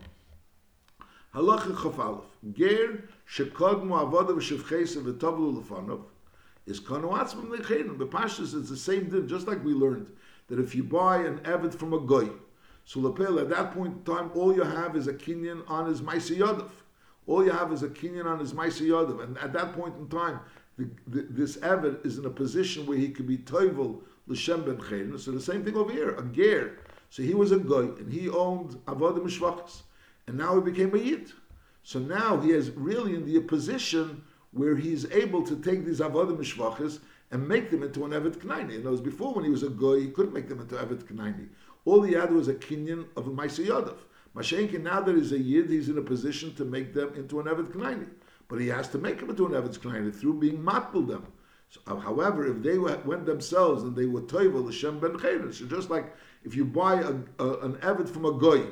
Halacha Chaf Ger shekodmu avodah v'shevchesa v'tovlu lefanov is kanu atzmim. The Pashtus is the same thing, just like we learned, that if you buy an evid from a goy, so lapel, at that point in time, all you have is a kinyan on his maisi yadav. All you have is a kinyan on his Maisa Yadav. And at that point in time, the, the, this Evid is in a position where he could be Toivel L'Shem Ben Chayrin. So the same thing over here, a Ger. So he was a Goy, and he owned Avodah Mishvachas. And now he became a Yid. So now he is really in the position where he is able to take these Avodah Mishvachas and make them into an Evet Knaini. And those before, when he was a Goy, he couldn't make them into Evet Knaini. All he had was a kinyan of a Maisa Yadav. Mashenkin, now that he's a Yid, he's in a position to make them into an Evet Knaini. But he has to make them into an Evet Knaini through being matbul them. So, uh, however, if they went themselves and they were toivel Hashem ben chayrin, so just like if you buy a, a, an evet from a goy,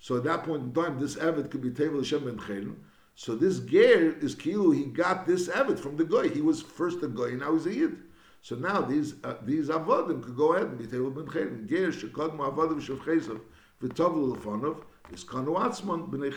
so at that point in time, this evet could be toivel Hashem ben chayrin. So this ger is kilu. He got this evet from the goy. He was first a goy, now he's a yid. So now these uh, these avodim could go ahead and be toivel ben chayrin. Ger shekod mu avodim shevchesav v'tovlu lefanov is kanu atzman b'nei